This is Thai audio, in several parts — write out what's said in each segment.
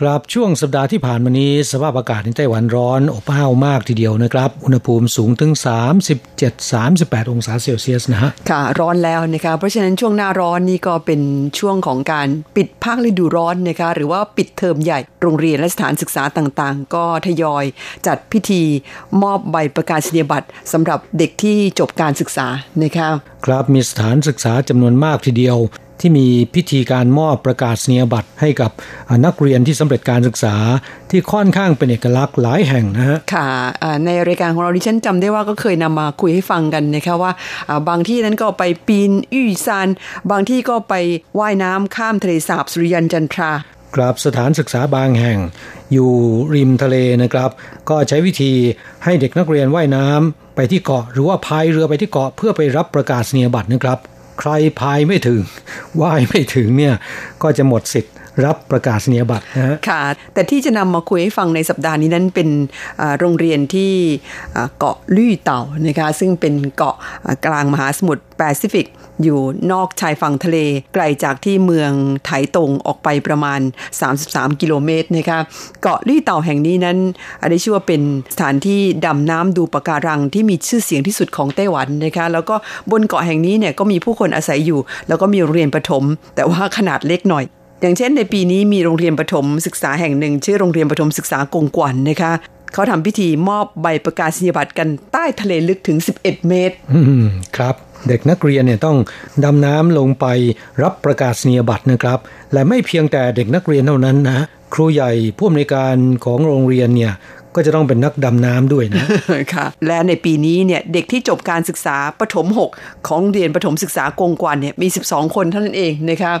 ครับช่วงสัปดาห์ที่ผ่านมานี้ สภาพอากาศในไต้หวันร้อนอบอ้าวมากทีเดียวนะครับ อุณหภูมิสูงถึง 37-38 องศาเซลเซียสนะฮะค่ะ ร้อนแล้วนะคะเพราะฉะนั้นช่วงหน้าร้อนนี่ก็เป็นช่วงของการปิดภาคฤดูร้อนนะคะหรือว่าปิดเทอมใหญ่โรงเรียนและสถานศึกษาต่างๆ ก็ทยอยจัดพิธีมอบใบประกาศนียบัตรสำหรับเด็กที่จบการศึกษานะคะครับมีสถานศึกษาจำนวนมากทีเดียว ที่มีพิธีการมอบประกาศนียบัตรให้กับนักเรียนที่สำเร็จการศึกษาที่ค่อนข้างเป็นเอกลักษณ์หลายแห่งนะฮะค่ะอ่าในรายการของเราดิฉันจำได้ว่าก็เคยนำมาคุยให้ฟังกันนะคะว่าอ่าบางที่นั้นก็ไปปีนอี้ซานบางที่ก็ไปว่ายน้ำข้ามทะเลสาบสุริยันจันทรากราบสถานศึกษาบางแห่ง อยู่ริมทะเลนะครับ ก็ใช้วิธีให้เด็กนักเรียนว่ายน้ำไปที่เกาะ หรือว่าพายเรือไปที่เกาะเพื่อไปรับประกาศนียบัตรนะครับ ใครพายไม่ถึงว่ายไม่ถึงเนี่ยก็จะหมดสิทธิ์ รับประกาศนียบัตรนะฮะค่ะ แต่ที่จะนำมาคุยให้ฟังในสัปดาห์นี้นั้นเป็นโรงเรียนที่เกาะลวี่เต่านะคะซึ่งเป็นเกาะกลางมหาสมุทรแปซิฟิกอยู่นอกชายฝั่งทะเล ไกลจากที่เมืองไถตงออกไปประมาณ 33 กิโลเมตรนะคะเกาะลวี่เต่าแห่งนี้นั้นอได้ชื่อว่าเป็นสถานที่ดำน้ำดูปะการังที่มีชื่อเสียงที่สุดของไต้หวันนะคะแล้วก็บนเกาะแห่งนี้เนี่ยก็มีผู้คนอาศัยอยู่ แล้วก็มีโรงเรียนประถม แต่ว่าขนาดเล็กหน่อย อย่างเช่นในปีนี้มีโรงเรียนประถมศึกษาแห่งหนึ่ง ชื่อโรงเรียนประถมศึกษากงกวันนะคะเขาทำพิธีมอบใบประกาศนียบัตรกันใต้ทะเลลึกถึง 11 เมตรอืมครับเด็กนักเรียนเนี่ยต้องดำน้ำลงไปรับประกาศนียบัตรนะครับ และไม่เพียงแต่เด็กนักเรียนเท่านั้นนะ ครูใหญ่ผู้อำนวยการของโรงเรียนเนี่ยก็จะต้องเป็นนักดำน้ำด้วยนะค่ะและในปีนี้เนี่ยเด็กที่จบการศึกษาประถม 6 ของโรงเรียนประถมศึกษากงกวันเนี่ยมี 12 คนเท่านั้นเองนะคะ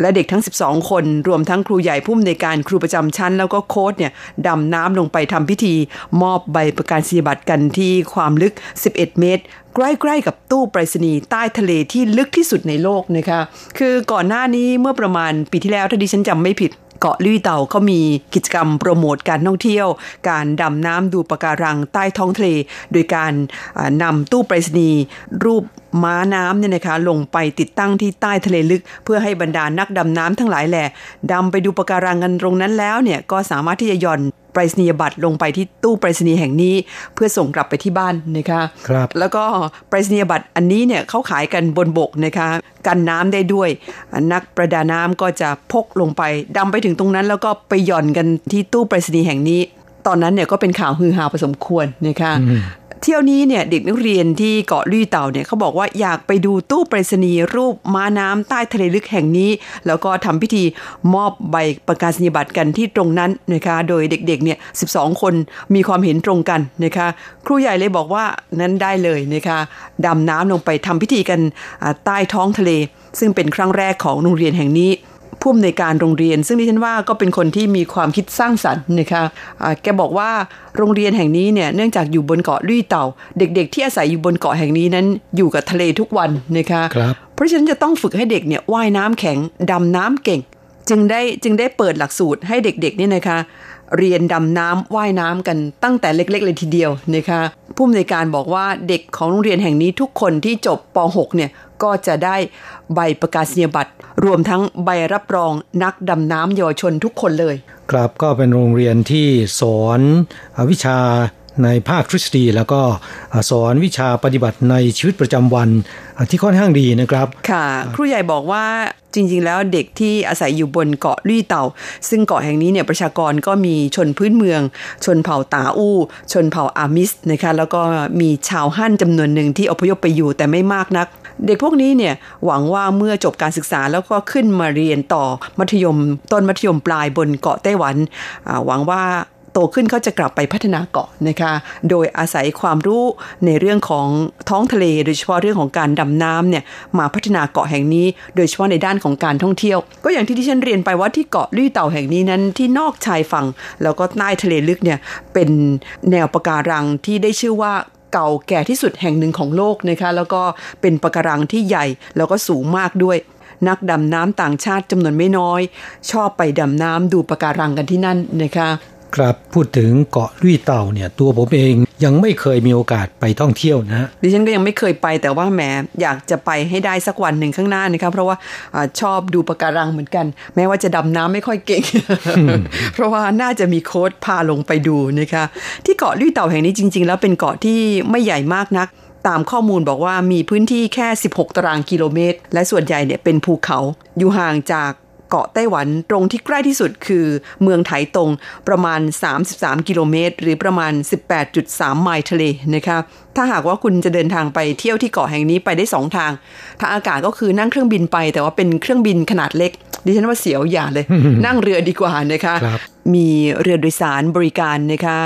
และเด็กทั้ง 12 คน รวมทั้งครูใหญ่ผู้อำนวยการครูประจำชั้น แล้วก็โค้ชเนี่ยดำน้ำลงไปทำพิธี มอบใบประกาศนียบัตรกันที่ความลึก 11 เมตร ใกล้ๆกับตู้ไปรษณีย์ใต้ทะเลที่ลึกที่สุดในโลกนะคะคือก่อนหน้านี้เมื่อประมาณปีที่แล้วถ้าดิฉันจำไม่ผิดเกาะลุยเต่าเขามีกิจกรรมโปรโมทการท่องเที่ยว การดำน้ำดูปะการังใต้ท้องทะเล โดยการนำตู้ไปรษณีย์รูป ม้าน้ำเนี่ยนะคะลงไปติดตั้งที่ใต้ทะเลลึก เพื่อให้บรรดานักดำน้ำทั้งหลายแหล่ดำไปดูปะการังกันตรงนั้นแล้วเนี่ยก็สามารถที่จะหย่อนไปรษณียบัตรลงไปที่ตู้ไปรษณีย์แห่งนี้ เพื่อส่งกลับไปที่บ้านนะคะครับแล้วก็ไปรษณียบัตรอันนี้เนี่ยเขาขายกันบนบกนะคะกันน้ำได้ด้วย นักประดาน้ำก็จะพกลงไปดำไปถึงตรงนั้นแล้วก็ไปหย่อนกันที่ตู้ไปรษณีย์แห่งนี้ ตอนนั้นเนี่ยก็เป็นข่าวฮือฮาพอสมควรนะคะ เที่ยวนี้เนี่ยเด็กนักเรียนที่เกาะลี่เต่าเนี่ยเขาบอกว่าอยากไปดูตู้ไปรษณีย์รูปม้าน้ำใต้ทะเลลึกแห่งนี้ แล้วก็ทำพิธีมอบใบประกาศนียบัตรกันที่ตรงนั้นนะคะโดยเด็กๆเนี่ย12 คนมีความเห็นตรงกันนะคะครูใหญ่เลยบอกว่านั้นได้เลยนะคะดำน้ำลงไปทำพิธีกันใต้ท้องทะเล ซึ่งเป็นครั้งแรกของโรงเรียนแห่งนี้ ผู้อำนวยการโรงเรียน ซึ่งดิฉันว่าก็เป็นคนที่มีความคิดสร้างสรรค์นะคะอ่าแกบอกว่าโรงเรียนแห่งนี้เนี่ยเนื่องจากอยู่บนเกาะลุยเต่า เด็กๆ ที่อาศัยอยู่บนเกาะแห่งนี้นั้นอยู่กับทะเลทุกวันนะคะครับเพราะฉะนั้นจะต้องฝึกให้เด็กเนี่ยว่ายน้ำแข็งดำน้ำเก่ง จึงได้จึงได้เปิดหลักสูตรให้เด็กๆเนี่ยนะคะเรียนดำน้ำว่ายน้ำกันตั้งแต่เล็ก ๆ เลยทีเดียวนะคะผู้อำนวยการบอกว่าเด็กของโรงเรียนแห่งนี้ทุกคนที่จบป .6 เนี่ย ก็จะได้ใบประกาศนียบัตร รวมทั้งใบรับรองนักดำน้ำเยาวชนทุกคนเลย ครับก็เป็นโรงเรียนที่สอนวิชา ในภาคทฤษฎีแล้วก็สอนวิชาปฏิบัติในชีวิตประจำวันที่ค่อนข้างดีนะครับ ค่ะ ครูใหญ่บอกว่าจริง ๆ แล้วเด็กที่อาศัยอยู่บนเกาะลี่เต่า ซึ่งเกาะแห่งนี้เนี่ยประชากรก็มีชนพื้นเมือง ชนเผ่าตาอู้ ชนเผ่าอามิสนะคะแล้วก็มีชาวฮั่นจำนวนหนึ่งที่อพยพไปอยู่แต่ไม่มากนัก เด็กพวกนี้เนี่ยหวังว่าเมื่อจบการศึกษาแล้วก็ขึ้นมาเรียนต่อมัธยมต้นมัธยมปลายบนเกาะไต้หวันหวังว่า โตขึ้นเขาจะกลับไปพัฒนาเกาะนะคะโดยอาศัยความรู้ในเรื่องของท้องทะเล โดยเฉพาะเรื่องของการดำน้ำเนี่ยมาพัฒนาเกาะแห่งนี้ โดยเฉพาะในด้านของการท่องเที่ยว ก็อย่างที่ที่ฉันเรียนไปว่าที่เกาะลี่เต่าแห่งนี้นั้นที่นอกชายฝั่งแล้วก็ใต้ทะเลลึกเนี่ยเป็นแนวปะการังที่ได้ชื่อว่าเก่าแก่ที่สุดแห่งหนึ่งของโลกนะคะแล้วก็เป็นปะการังที่ใหญ่แล้วก็สูงมากด้วยนักดำน้ำต่างชาติจำนวนไม่น้อย ชอบไปดำน้ำดูปะการังกันที่นั่นนะคะ ครับพูดถึงเกาะลุยเต่าเนี่ยตัวผมเองยังไม่เคยมีโอกาสไปท่องเที่ยวนะ ดิฉันก็ยังไม่เคยไปแต่ว่าแหมอยากจะไปให้ได้สักวันหนึ่งข้างหน้านะครับเพราะว่าอชอบดูปะการังเหมือนกัน แม้ว่าจะดำน้ำไม่ค่อยเก่ง เพราะว่าน่าจะมีโค้ดพาลงไปดูนะคะที่เกาะลุยเต่าแห่งนี้จริง ๆ แล้วเป็นเกาะที่ไม่ใหญ่มากนักตามข้อมูลบอกว่ามีพื้นที่แค่ 16 ตารางกิโลเมตร และส่วนใหญ่เนี่ยเป็นภูเขา อยู่ห่างจาก เกาะไต้หวันตรงที่ใกล้ที่สุดคือเมืองไถตงประมาณ 33 กิโลเมตร หรือประมาณ 18.3 ไมล์ทะเลนะคะ ถ้าหากว่าคุณจะเดินทางไปเที่ยวที่เกาะแห่งนี้ไปได้สองทาง ทางอากาศก็คือนั่งเครื่องบินไป แต่ว่าเป็นเครื่องบินขนาดเล็ก ดิฉันว่าเสียวอย่าเลย นั่งเรือดีกว่านะคะคมีเรือโดยสารบริการนะคะ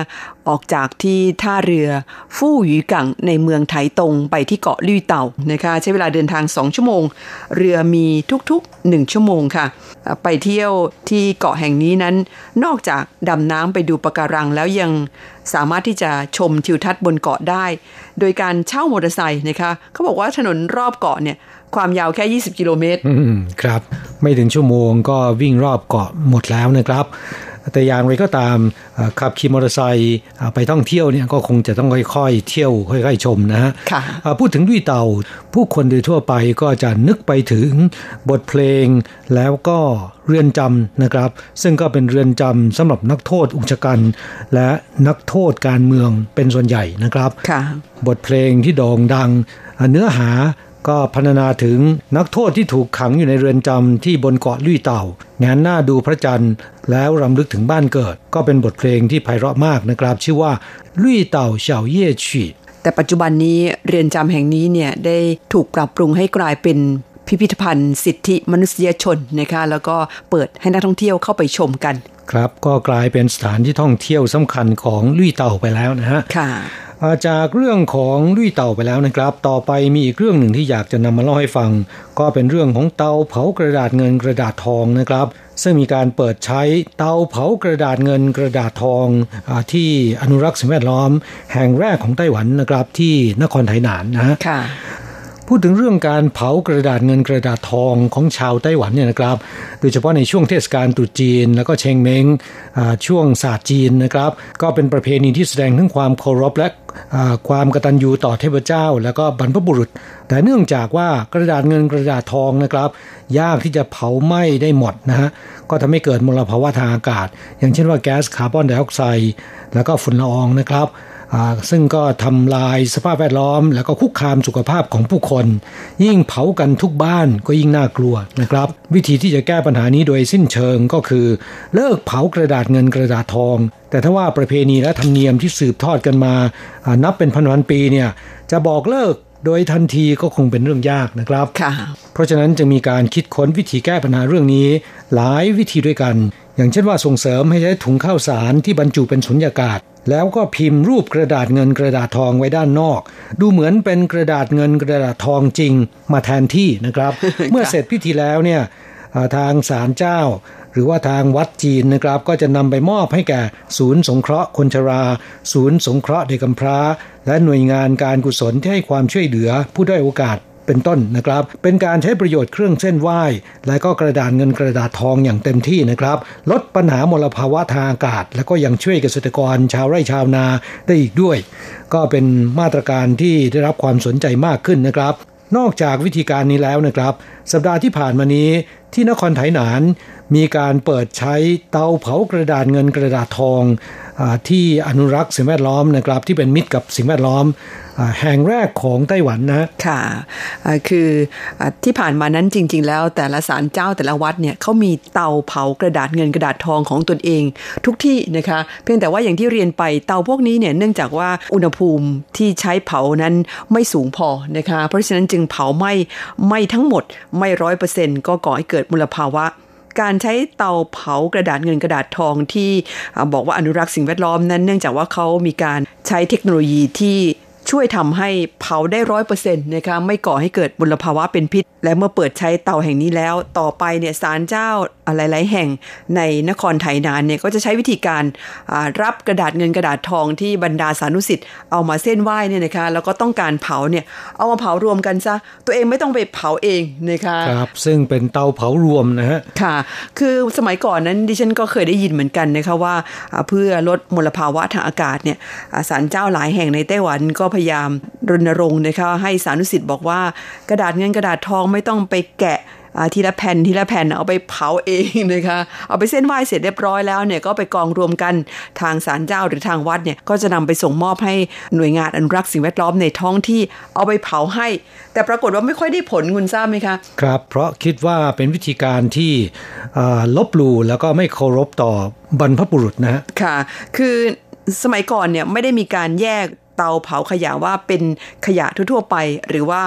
ออกจากที่ท่าเรือฟู่หยีกังในเมืองไถตงไปที่เกาะลี่เต่านะคะ ใช้เวลาเดินทาง 2 ชั่วโมง เรือมีทุกๆ 1 ชั่วโมงค่ะ ไปเที่ยวที่เกาะแห่งนี้นั้น นอกจากดำน้ำไปดูปะการังแล้วยัง สามารถที่จะชมทิวทัศน์บนเกาะได้ โดยการเช่ามอเตอร์ไซค์นะคะเขาบอกว่าถนนรอบเกาะเนี่ยความยาวแค่ 20 กิโลเมตรครับ ไม่ถึงชั่วโมงก็วิ่งรอบเกาะหมดแล้วนะครับ แต่อย่างไรก็ตามขับขี่มอเตอร์ไซค์ไปท่องเที่ยวเนี่ยก็คงจะต้องค่อยๆ เที่ยวค่อยๆชมนะฮะพูดถึงดุยเต่า ผู้คนโดยทั่วไปก็จะนึกไปถึงบทเพลงแล้วก็เรือนจำนะครับ ซึ่งก็เป็นเรือนจำสำหรับนักโทษอุกชะกัน และนักโทษการเมืองเป็นส่วนใหญ่นะครับบทเพลงที่โด่งดังเนื้อหา ก็พรรณนาถึงนักโทษที่ถูกขังอยู่ในเรือนจำที่บนเกาะลุยเต่างานหน้าดูพระจันทร์แล้วรำลึกถึงบ้านเกิด ก็เป็นบทเพลงที่ไพเราะมากนะครับ ชื่อว่าลุยเต่าเฉาเย่ฉีแต่ปัจจุบันนี้เรือนจำแห่งนี้เนี่ยได้ถูกปรับปรุงให้กลายเป็นพิพิธภัณฑ์สิทธิมนุษยชนนะคะแล้วก็เปิดให้นักท่องเที่ยวเข้าไปชมกัน ครับก็กลายเป็นสถานที่ท่องเที่ยวสำคัญของลุยเต่าไปแล้วนะฮะค่ะ จากเรื่องของลุยเต่าไปแล้วนะครับ ต่อไปมีอีกเรื่องหนึ่งที่อยากจะนำมาเล่าให้ฟัง ก็เป็นเรื่องของเตาเผากระดาษเงินกระดาษทองนะครับ ซึ่งมีการเปิดใช้เตาเผากระดาษเงินกระดาษทองอที่อนุรักษ์สิ่งแวดล้อม แห่งแรกของไต้หวันนะครับที่นครไถหนานนะฮะ พูดถึงเรื่องการเผากระดาษเงินกระดาษทองของชาวไต้หวันเนี่ยนะครับ โดยเฉพาะในช่วงเทศกาลตรุษจีน แล้วก็เชงเม้งช่วงศาสตร์จีนนะครับ ก็เป็นประเพณีที่แสดงถึงความเคารพและความกตัญญูต่อเทพเจ้า แล้วก็บรรพบุรุษ แต่เนื่องจากว่ากระดาษเงินกระดาษทองนะครับ ยากที่จะเผาไหม้ได้หมดนะฮะก็ทำให้เกิดมลภาวะทางอากาศ อย่างเช่นว่าแก๊สคาร์บอนไดออกไซด์แล้วก็ฝุ่นละอองนะครับ ซึ่งก็ทำลายสภาพแวดล้อม แล้วก็คุกคามสุขภาพของผู้คน ยิ่งเผากันทุกบ้านก็ยิ่งน่ากลัวนะครับ วิธีที่จะแก้ปัญหานี้โดยสิ้นเชิงก็คือ เลิกเผากระดาษเงินกระดาษทอง แต่ถ้าว่าประเพณีและธรรมเนียมที่สืบทอดกันมา นับเป็นพันวันปีเนี่ยจะบอกเลิกโดยทันทีก็คงเป็นเรื่องยากนะครับ เพราะฉะนั้นจึงมีการคิดค้นวิธีแก้ปัญหาเรื่องนี้ หลายวิธีด้วยกัน อย่างเช่นว่าส่งเสริมให้ใช้ถุงข้าวสารที่บรรจุเป็นสุญญากาศ แล้วก็พิมพ์รูปกระดาษเงินกระดาษทองไว้ด้านนอก ดูเหมือนเป็นกระดาษเงินกระดาษทองจริงมาแทนที่นะครับ เมื่อเสร็จพิธีแล้วเนี่ยทางศาลเจ้า หรือว่าทางวัดจีนนะครับ ก็จะนำไปมอบให้แก่ศูนย์สงเคราะห์คนชรา ศูนย์สงเคราะห์เด็กกำพร้า และหน่วยงานการกุศลที่ให้ความช่วยเหลือผู้ด้อยโอกาส เป็นต้นนะครับ เป็นการใช้ประโยชน์เครื่องเส้นไหว้ และก็กระดานเงินกระดาษทองอย่างเต็มที่นะครับ ลดปัญหามลภาวะทางอากาศ และก็ยังช่วยเกษตรกรชาวไร่ชาวนาได้อีกด้วย ก็เป็นมาตรการที่ได้รับความสนใจมากขึ้นนะครับ นอกจากวิธีการนี้แล้วนะครับ สัปดาห์ที่ผ่านมานี้ที่นครไถหนาน มีการเปิดใช้เตาเผากระดาษเงินกระดาษทองอที่อนุรักษ์สิ่งแวดล้อมนะครับที่เป็นมิตรกับสิ่งแวดล้อมแห่งแรกของไต้หวันนะค่ะคือที่ผ่านมานั้นจริง ๆ แล้วแต่ละศาลเจ้าแต่ละวัดเนี่ยเขามีเตาเผากระดาษเงินกระดาษทองของตนเอง ทุกที่นะคะเพียงแต่ว่าอย่างที่เรียนไปเตาพวกนี้เนี่ยเนื่องจากว่าอุณหภูมิที่ใช้เผานั้นไม่สูงพอนะคะเพราะฉะนั้นจึงเผาไม่ไม่ทั้งหมดไม่ร้อยเปอร์เซ็นต์ก็ก่อให้เกิดมลภาวะ การใช้เตาเผากระดาษเงินกระดาษทองที่บอกว่าอนุรักษ์สิ่งแวดล้อมนั้น เนื่องจากว่าเขามีการใช้เทคโนโลยีที่ ช่วยทำให้เผาได้ร้อยเปอร์เซ็นต์นะคะไม่ก่อให้เกิดมลภาวะเป็นพิษ และเมื่อเปิดใช้เตาแห่งนี้แล้ว ต่อไปเนี่ยศาลเจ้าหลาย ๆ แห่งในนครไถนานเนี่ยก็จะใช้วิธีการรับกระดาษเงินกระดาษทองที่บรรดาสานุสิทธิ์เอามาเส้นไหว้เนี่ยนะคะแล้วก็ต้องการเผาเนี่ยเอามาเผารวมกันซะตัวเองไม่ต้องไปเผาเองนะคะครับซึ่งเป็นเตาเผารวมนะฮะค่ะ คือสมัยก่อนนั้นดิฉันก็เคยได้ยินเหมือนกันนะคะว่าเพื่อลดมลภาวะทางอากาศเนี่ยศาลเจ้าหลายแห่งในไต้หวันก็พยายามรณรงค์นะคะให้สานุสิทธิ์บอกว่า กระดาษเงินกระดาษทองไม่ต้องไปแกะทีละแผ่นทีละแผ่นเอาไปเผาเองนะคะเอาไปเส้นไหว้เสร็จเรียบร้อยแล้วเนี่ยก็ไปกองรวมกันทางศาลเจ้าหรือทางวัดเนี่ยก็จะนำไปส่งมอบให้หน่วยงานอนุรักษ์สิ่งแวดล้อมในท้องที่เอาไปเผาให้ แต่ปรากฏว่าไม่ค่อยได้ผลคุณทราบไหมคะครับเพราะคิดว่าเป็นวิธีการที่ลบหลู่แล้วก็ไม่เคารพต่อบรรพบุรุษนะค่ะ คือสมัยก่อนเนี่ยไม่ได้มีการแยก เตาเผาขยะว่าเป็นขยะทั่วๆไป หรือว่า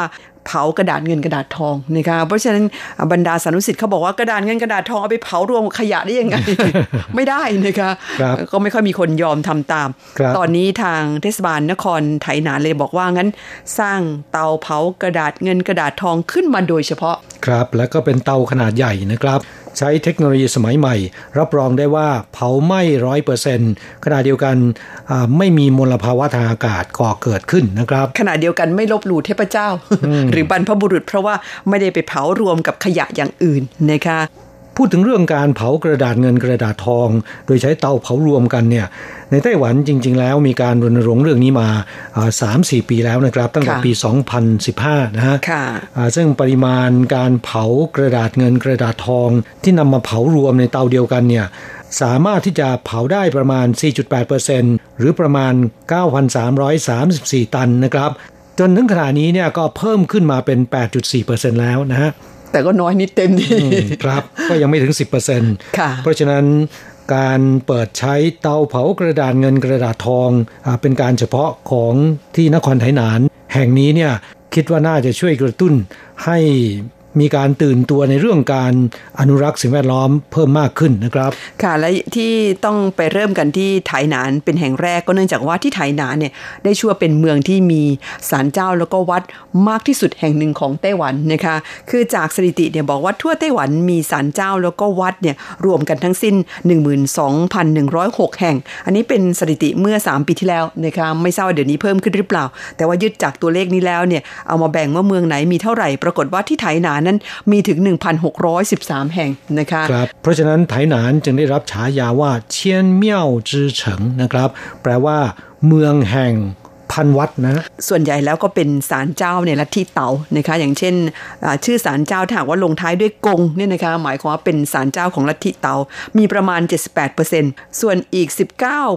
เผากระดาษเงินกระดาษทองนะคะเพราะฉะนั้นบรรดาสานุสิทธิ์เขาบอกว่ากระดาษเงินกระดาษทองเอาไปเผารวมขยะได้ยังไง ไม่ได้นะคะก็ไม่ค่อยมีคนยอมทำตาม ตอนนี้ทางเทศบาลนครไถหนานเลยบอกว่างั้น สร้างเตาเผากระดาษเงินกระดาษทองขึ้นมาโดยเฉพาะ ครับ แล้วก็เป็นเตาขนาดใหญ่นะครับ ใช้เทคโนโลยีสมัยใหม่ รับรองได้ว่าเผาไหม้ร้อยเปอร์เซ็นต์ขณะเดียวกันไม่มีมลภาวะทางอากาศก่อเกิดขึ้นนะครับ ขณะเดียวกันไม่ลบหลู่เทพเจ้า หรือบรรพบุรุษเพราะว่าไม่ได้ไปเผารวมกับขยะอย่างอื่นนะคะ พูดถึงเรื่องการเผากระดาษเงินกระดาษทอง โดยใช้เตาเผารวมกันเนี่ยในไต้หวันจริง ๆ แล้วมีการรณรงค์เรื่องนี้มาสามสี่ปีแล้วนะครับ ตั้งแต่ปี 2015 นะฮะซึ่งปริมาณการเผากระดาษเงินกระดาษทอง ที่นำมาเผารวมในเตาเดียวกันเนี่ยสามารถที่จะเผาได้ประมาณ 4.8%หรือประมาณ 9,334 ตันนะครับ จนถึงขณะนี้เนี่ยก็เพิ่มขึ้นมาเป็น 8.4%แล้วนะฮะ แต่ก็น้อยนิดเต็มที่ครับ ก็ยังไม่ถึง 10%ค่ะเพราะฉะนั้นการเปิดใช้เตาเผากระดาษเงินกระดาษทองอเป็นการเฉพาะของที่นครไทยนาน แห่งนี้เนี่ยคิดว่าน่าจะช่วยกระตุ้นให้ มีการตื่นตัวในเรื่องการอนุรักษ์สิ่งแวดล้อมเพิ่มมากขึ้นนะครับ ค่ะและที่ต้องไปเริ่มกันที่ไถหนานเป็นแห่งแรกก็เนื่องจากว่าที่ไถหนานเนี่ยได้ชั่วเป็นเมืองที่มีศาลเจ้าแล้วก็วัดมากที่สุดแห่งหนึ่งของไต้หวันนะคะคือจากสถิติเนี่ยบอกว่าทั่วไต้หวันมีศาลเจ้าแล้วก็วัดเนี่ยรวมกันทั้งสิ้น 12,106 แห่ง อันนี้เป็นสถิติเมื่อ 3 ปีที่แล้วนะคะไม่ทราบว่าเดี๋ยวนี้เพิ่มขึ้นหรือเปล่า แต่ว่ายึดจากตัวเลขนี้แล้วเนี่ยเอามาแบ่งว่าเมืองไหนมีเท่าไหร่ ปรากฏว่าที่ไถหนานนั้นมีถึง 1,613 แห่งนะคะครับเพราะฉะนั้นไถหนานจึงได้รับฉายาว่าเชียนเมี่ยวจื้อเฉิงนะครับ แปลว่า เมืองแห่งพันวัดนะส่วนใหญ่แล้วก็เป็นศาลเจ้าในลัทธิเต๋านะคะ อย่างเช่น ชื่อศาลเจ้าถ้าหากว่าลงท้ายด้วยกงเนี่ยนะคะหมายความว่าเป็นศาลเจ้าของลัทธิเต๋ามีประมาณ 78%ส่วนอีก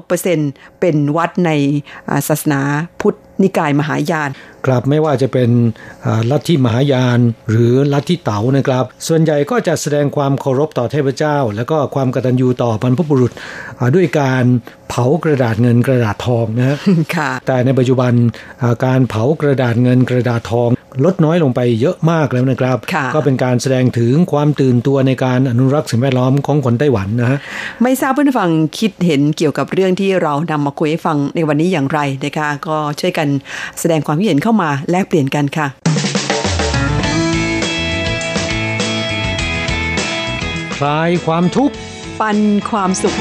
19%เป็นวัดในศาสนาพุทธนิกายมหายาน กลับไม่ว่าจะเป็นลัทธิมหายาน หรือลัทธิเต๋านะครับ ส่วนใหญ่ก็จะแสดงความเคารพต่อเทพเจ้า และก็ความกตัญญูต่อบรรพบุรุษด้วยการเผากระดาษเงินกระดาษทองนะแต่ในปัจจุบันการเผากระดาษเงินกระดาษทอง ลดน้อยลงไปเยอะมากแล้วนะครับ ก็เป็นการแสดงถึงความตื่นตัวในการอนุรักษ์สิ่งแวดล้อมของคนไต้หวันนะฮะไม่ทราบเพื่อนฟังคิดเห็นเกี่ยวกับเรื่องที่เรานำมาคุยให้ฟังในวันนี้อย่างไรนะคะก็ช่วยกันแสดงความคิดเห็นเข้ามาแลกเปลี่ยนกันค่ะคลายความทุกข์ปันความสุข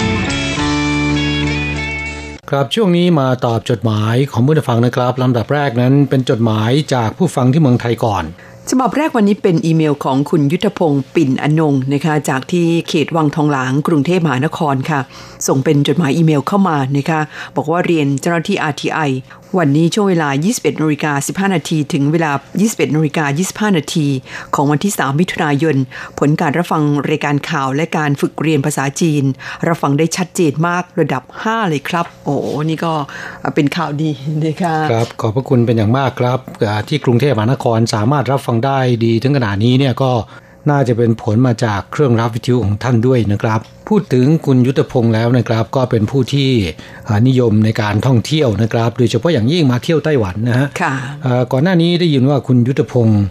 ครับช่วงนี้มาตอบจดหมายของผู้ฟังนะครับลำดับแรกนั้นเป็นจดหมายจากผู้ฟังที่เมืองไทยก่อนฉบับแรกวันนี้เป็นอีเมลของคุณยุทธพงศ์ปิ่นอนงนะคะจากที่เขตวังทองหลางกรุงเทพมหานครค่ะ ส่งเป็นจดหมายอีเมลเข้ามานะคะบอกว่าเรียนเจ้าหน้าที่ RTI วันนี้ช่วงเวลา 21นาฬิกา15 นาทีถึงเวลา 21นาฬิกา25 นาทีของวันที่ 3 มิถุนายน ผลการรับฟังรายการข่าวและการฝึกเรียนภาษาจีน รับฟังได้ชัดเจนมากระดับ 5 เลยครับ โอ้นี่ก็เป็นข่าวดีนะคะครับ ขอบพระคุณเป็นอย่างมากครับ ที่กรุงเทพมหานครสามารถรับฟังได้ดีถึงขนาดนี้เนี่ยก็ น่าจะเป็นผลมาจากเครื่องรับวิทยุของท่านด้วยนะครับ พูดถึงคุณยุทธพงศ์แล้วนะครับก็เป็นผู้ที่นิยมในการท่องเที่ยวนะครับ โดยเฉพาะอย่างยิ่งมาเที่ยวไต้หวันนะฮะค่ะก่อนหน้านี้ได้ยินว่าคุณยุทธพงศ์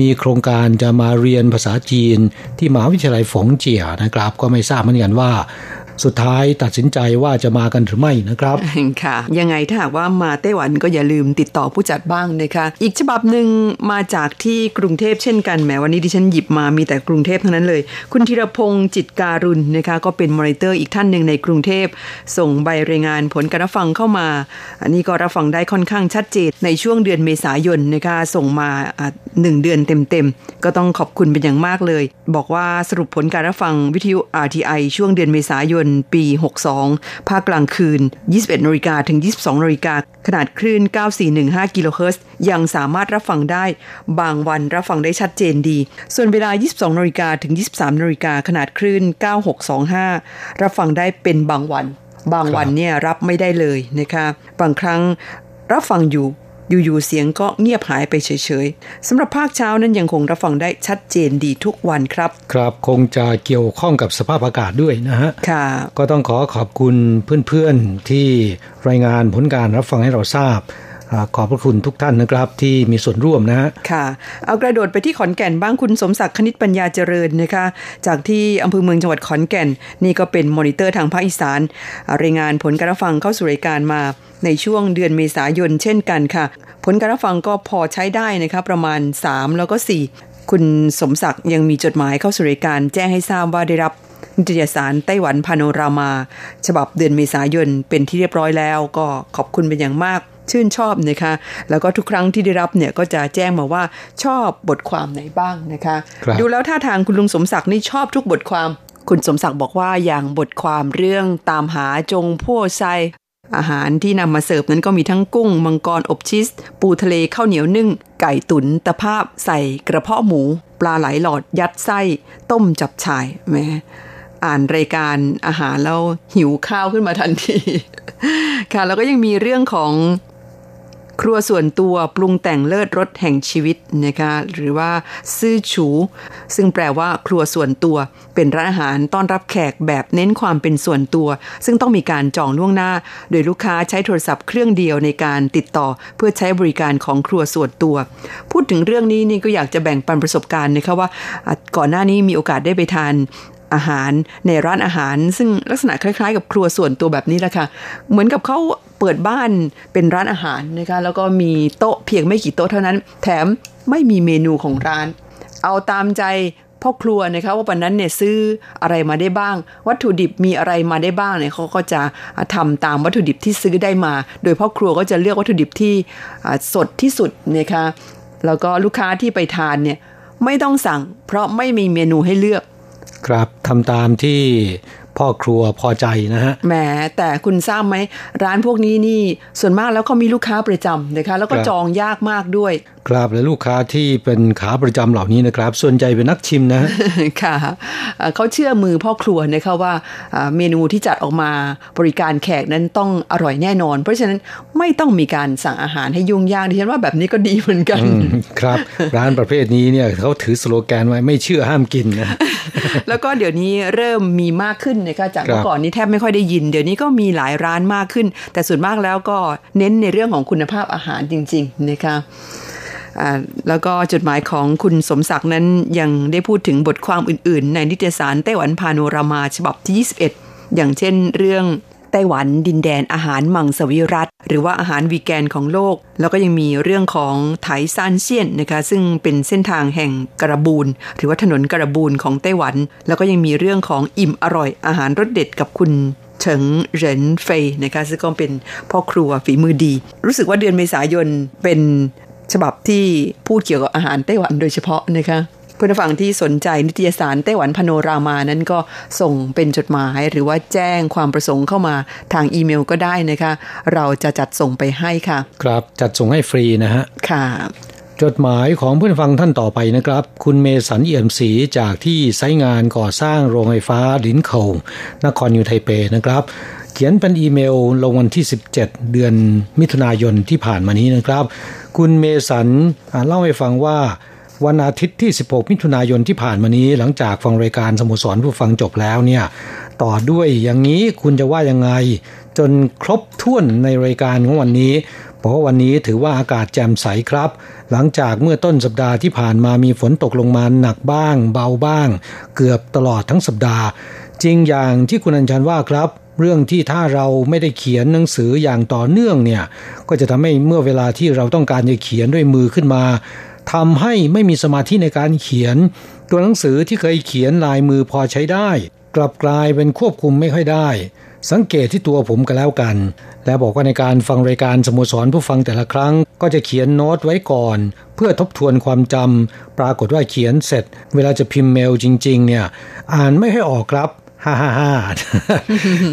มีโครงการจะมาเรียนภาษาจีนที่มหาวิทยาลัยฝงเจียนะครับ ก็ไม่ทราบเหมือนกันว่า สุดท้ายตัดสินใจว่าจะมากันหรือไม่นะครับค่ะ ยังไงถ้าหากว่ามาไต้หวันก็อย่าลืมติดต่อผู้จัดบ้างนะคะ อีกฉบับหนึ่งมาจากที่กรุงเทพเช่นกันแหมวันนี้ดิฉันหยิบมามีแต่กรุงเทพทั้งนั้นเลย คุณธีรพงศ์จิตการุณนะคะ ก็เป็นมอนิเตอร์อีกท่านหนึ่งในกรุงเทพ ส่งใบรายงานผลการรับฟังเข้ามา อันนี้ก็รับฟังได้ค่อนข้างชัดเจนในช่วงเดือนเมษายนนะคะส่งมาหนึ่งเดือนเต็มๆก็ต้องขอบคุณเป็นอย่างมากเลย บอกว่าสรุปผลการรับฟังวิทยุ RTI ช่วงเดือนเมษายนปี 62 ภาคกลางคืน 21นาฬิกาถึง 22นาฬิกาขนาดคลื่น 9415 กิโลเฮิรตซ์ยังสามารถรับฟังได้ บางวันรับฟังได้ชัดเจนดี ส่วนเวลา 22นาฬิกาถึง 23นาฬิกาขนาดคลื่น 9625 รับฟังได้เป็นบางวัน บางวันเนี่ยรับไม่ได้เลยนะคะ บางครั้งรับฟังอยู่ อยู่ๆเสียงก็เงียบหายไปเฉยๆสำหรับภาคเช้านั้นยังคงรับฟังได้ชัดเจนดีทุกวันครับ ครับคงจะเกี่ยวข้องกับสภาพอากาศด้วยนะฮะค่ะก็ต้องขอขอบคุณเพื่อนๆที่รายงานผลการรับฟังให้เราทราบ ขอบพระคุณทุกท่านนะครับที่มีส่วนร่วมนะฮะค่ะเอากระโดดไปที่ขอนแก่นบ้างคุณสมศักดิ์คณิตปัญญาเจริญนะคะ จากที่อำเภอเมืองจังหวัดขอนแก่น นี่ก็เป็นมอนิเตอร์ทางภาคอีสานรายงานผลการฟังเข้าสู่รายการมาในช่วงเดือนเมษายนเช่นกันค่ะ ผลการฟังก็พอใช้ได้นะคะประมาณ 3 แล้วก็ 4 คุณสมศักดิ์ยังมีจดหมายเข้าสู่รายการแจ้งให้ทราบว่าได้รับนิตยสารไต้หวันพาโนรามา ฉบับเดือนเมษายนเป็นที่เรียบร้อยแล้ว ก็ขอบคุณเป็นอย่างมาก ชื่นชอบนะคะ แล้วก็ทุกครั้งที่ได้รับเนี่ยก็จะแจ้งมาว่าชอบบทความไหนบ้างนะคะคดูแล้วท่าทางคุณลุงสมศักดิ์นี่ชอบทุกบทความ คุณสมศักดิ์บอกว่าอย่างบทความเรื่องตามหาจงพั่วไซอาหารที่นำมาเสิร์ฟนั้นก็มีทั้งกุ้ง มังกรอบชีสปูทะเลข้าวเหนียวนึ่ง ไก่ตุนตะภาพใส่กระเพาะหมู ปลาไหลหลอดยัดไส้ ต้มจับฉ่ายแม่อ่านรายการอาหารแล้วหิวข้าวขึ้นมาทันที ค่ะแล้วก็ยังมีเรื่องของ ครัวส่วนตัวปรุงแต่งเลิศรสแห่งชีวิตนะคะหรือว่าซื่อฉู ซึ่งแปลว่า ครัวส่วนตัวเป็นร้านอาหารต้อนรับแขกแบบเน้นความเป็นส่วนตัว ซึ่งต้องมีการจองล่วงหน้า โดยลูกค้าใช้โทรศัพท์เครื่องเดียวในการติดต่อเพื่อใช้บริการของครัวส่วนตัว พูดถึงเรื่องนี้นี่ก็อยากจะแบ่งปันประสบการณ์นะคะว่าก่อนหน้านี้มีโอกาสได้ไปทาน อาหารในร้านอาหาร ซึ่งลักษณะคล้าย ๆ กับครัวส่วนตัวแบบนี้แหละค่ะเหมือนกับเขาเปิดบ้านเป็นร้านอาหารนะคะแล้วก็มีโต๊ะเพียงไม่กี่โต๊ะเท่านั้น แถมไม่มีเมนูของร้าน เอาตามใจพ่อครัวนะคะว่าวันนั้นเนี่ยซื้ออะไรมาได้บ้าง วัตถุดิบมีอะไรมาได้บ้างเนี่ยเขาก็จะทำตามวัตถุดิบที่ซื้อได้มา โดยพ่อครัวก็จะเลือกวัตถุดิบที่สดที่สุดนะคะแล้วก็ลูกค้าที่ไปทานเนี่ยไม่ต้องสั่งเพราะไม่มีเมนูให้เลือก ครับทำตามที่พ่อครัวพอใจนะฮะแหมแต่คุณทราบไหมร้านพวกนี้นี่ส่วนมากแล้วเขามีลูกค้าประจำนะคะแล้วก็จองยากมากด้วย ครับและลูกค้าที่เป็นขาประจำเหล่านี้นะครับ ส่วนใหญ่เป็นนักชิมนะค่ะเขาเชื่อมือพ่อครัวนะคะว่าเมนูที่จัดออกมาบริการแขกนั้นต้องอร่อยแน่นอน เพราะฉะนั้นไม่ต้องมีการสั่งอาหารให้ยุ่งยากดิฉันว่าแบบนี้ก็ดีเหมือนกันครับ ร้านประเภทนี้เนี่ยเขาถือสโลแกนไว้ไม่เชื่อห้ามกินนะแล้วก็เดี๋ยวนี้เริ่มมีมากขึ้นนะคะจากเมื่อก่อนนี้แทบไม่ค่อยได้ยิน เดี๋ยวนี้ก็มีหลายร้านมากขึ้น แต่ส่วนมากแล้วก็เน้นในเรื่องของคุณภาพอาหารจริง ๆนะคะ แล้วก็จดหมายของคุณสมศักดิ์นั้นยังได้พูดถึงบทความอื่น ๆ ในนิตยสารไต้หวันพาโนรามาฉบับที่ 21 อย่างเช่นเรื่องไต้หวันดินแดนอาหารมังสวิรัต หรือว่าอาหารวีแกนของโลก แล้วก็ยังมีเรื่องของไถซานเซียนนะคะ ซึ่งเป็นเส้นทางแห่งกระบูนหรือว่าถนนกระบูนของไต้หวัน แล้วก็ยังมีเรื่องของอิ่มอร่อยอาหารรสเด็ดกับคุณเฉิงเหรินเฟยนะคะซึ่งก็เป็นพ่อครัวฝีมือดี รู้สึกว่าเดือนเมษายนเป็น ฉบับที่พูดเกี่ยวกับอาหารไต้หวันโดยเฉพาะนะคะเพื่อนฟังที่สนใจนิตยสารไต้หวันพโนรามานั้นก็ส่งเป็นจดหมายหรือว่าแจ้งความประสงค์เข้ามาทางอีเมลก็ได้นะคะ เราจะจัดส่งไปให้ค่ะ ครับจัดส่งให้ฟรีนะฮะค่ะ จดหมายของเพื่อนฟังท่านต่อไปนะครับ คุณเมสันเอี่ยมศรีจากที่ไซงานก่อสร้างโรงไฟฟ้าลินเขานครนิวไทเปนะครับ เขียนเป็นอีเมลลงวันที่ 17 เดือนมิถุนายนที่ผ่านมานี้นะครับ คุณเมสันเล่าให้ฟังว่าวันอาทิตย์ที่ 16 มิถุนายนที่ผ่านมานี้ หลังจากฟังรายการสโมสรผู้ฟังจบแล้วเนี่ย ต่อด้วยอย่างนี้คุณจะว่ายังไง จนครบถ้วนในรายการของวันนี้ เพราะวันนี้ถือว่าอากาศแจ่มใสครับ หลังจากเมื่อต้นสัปดาห์ที่ผ่านมามีฝนตกลงมาหนักบ้าง เบาบ้าง เกือบตลอดทั้งสัปดาห์ จริงอย่างที่คุณอัญชันว่าครับ เรื่องที่ถ้าเราไม่ได้เขียนหนังสืออย่างต่อเนื่องเนี่ย ก็จะทำให้เมื่อเวลาที่เราต้องการจะเขียนด้วยมือขึ้นมาทำให้ไม่มีสมาธิในการเขียน ตัวหนังสือที่เคยเขียนลายมือพอใช้ได้ กลับกลายเป็นควบคุมไม่ค่อยได้ สังเกตที่ตัวผมก็แล้วกัน และบอกว่าในการฟังรายการสโมสรผู้ฟังแต่ละครั้ง ก็จะเขียนโน้ตไว้ก่อน เพื่อทบทวนความจำปรากฏว่าเขียนเสร็จ เวลาจะพิมพ์เมลจริง ๆ เนี่ย อ่านไม่ให้ออกครับ ฮ่าฮ่าฮ่า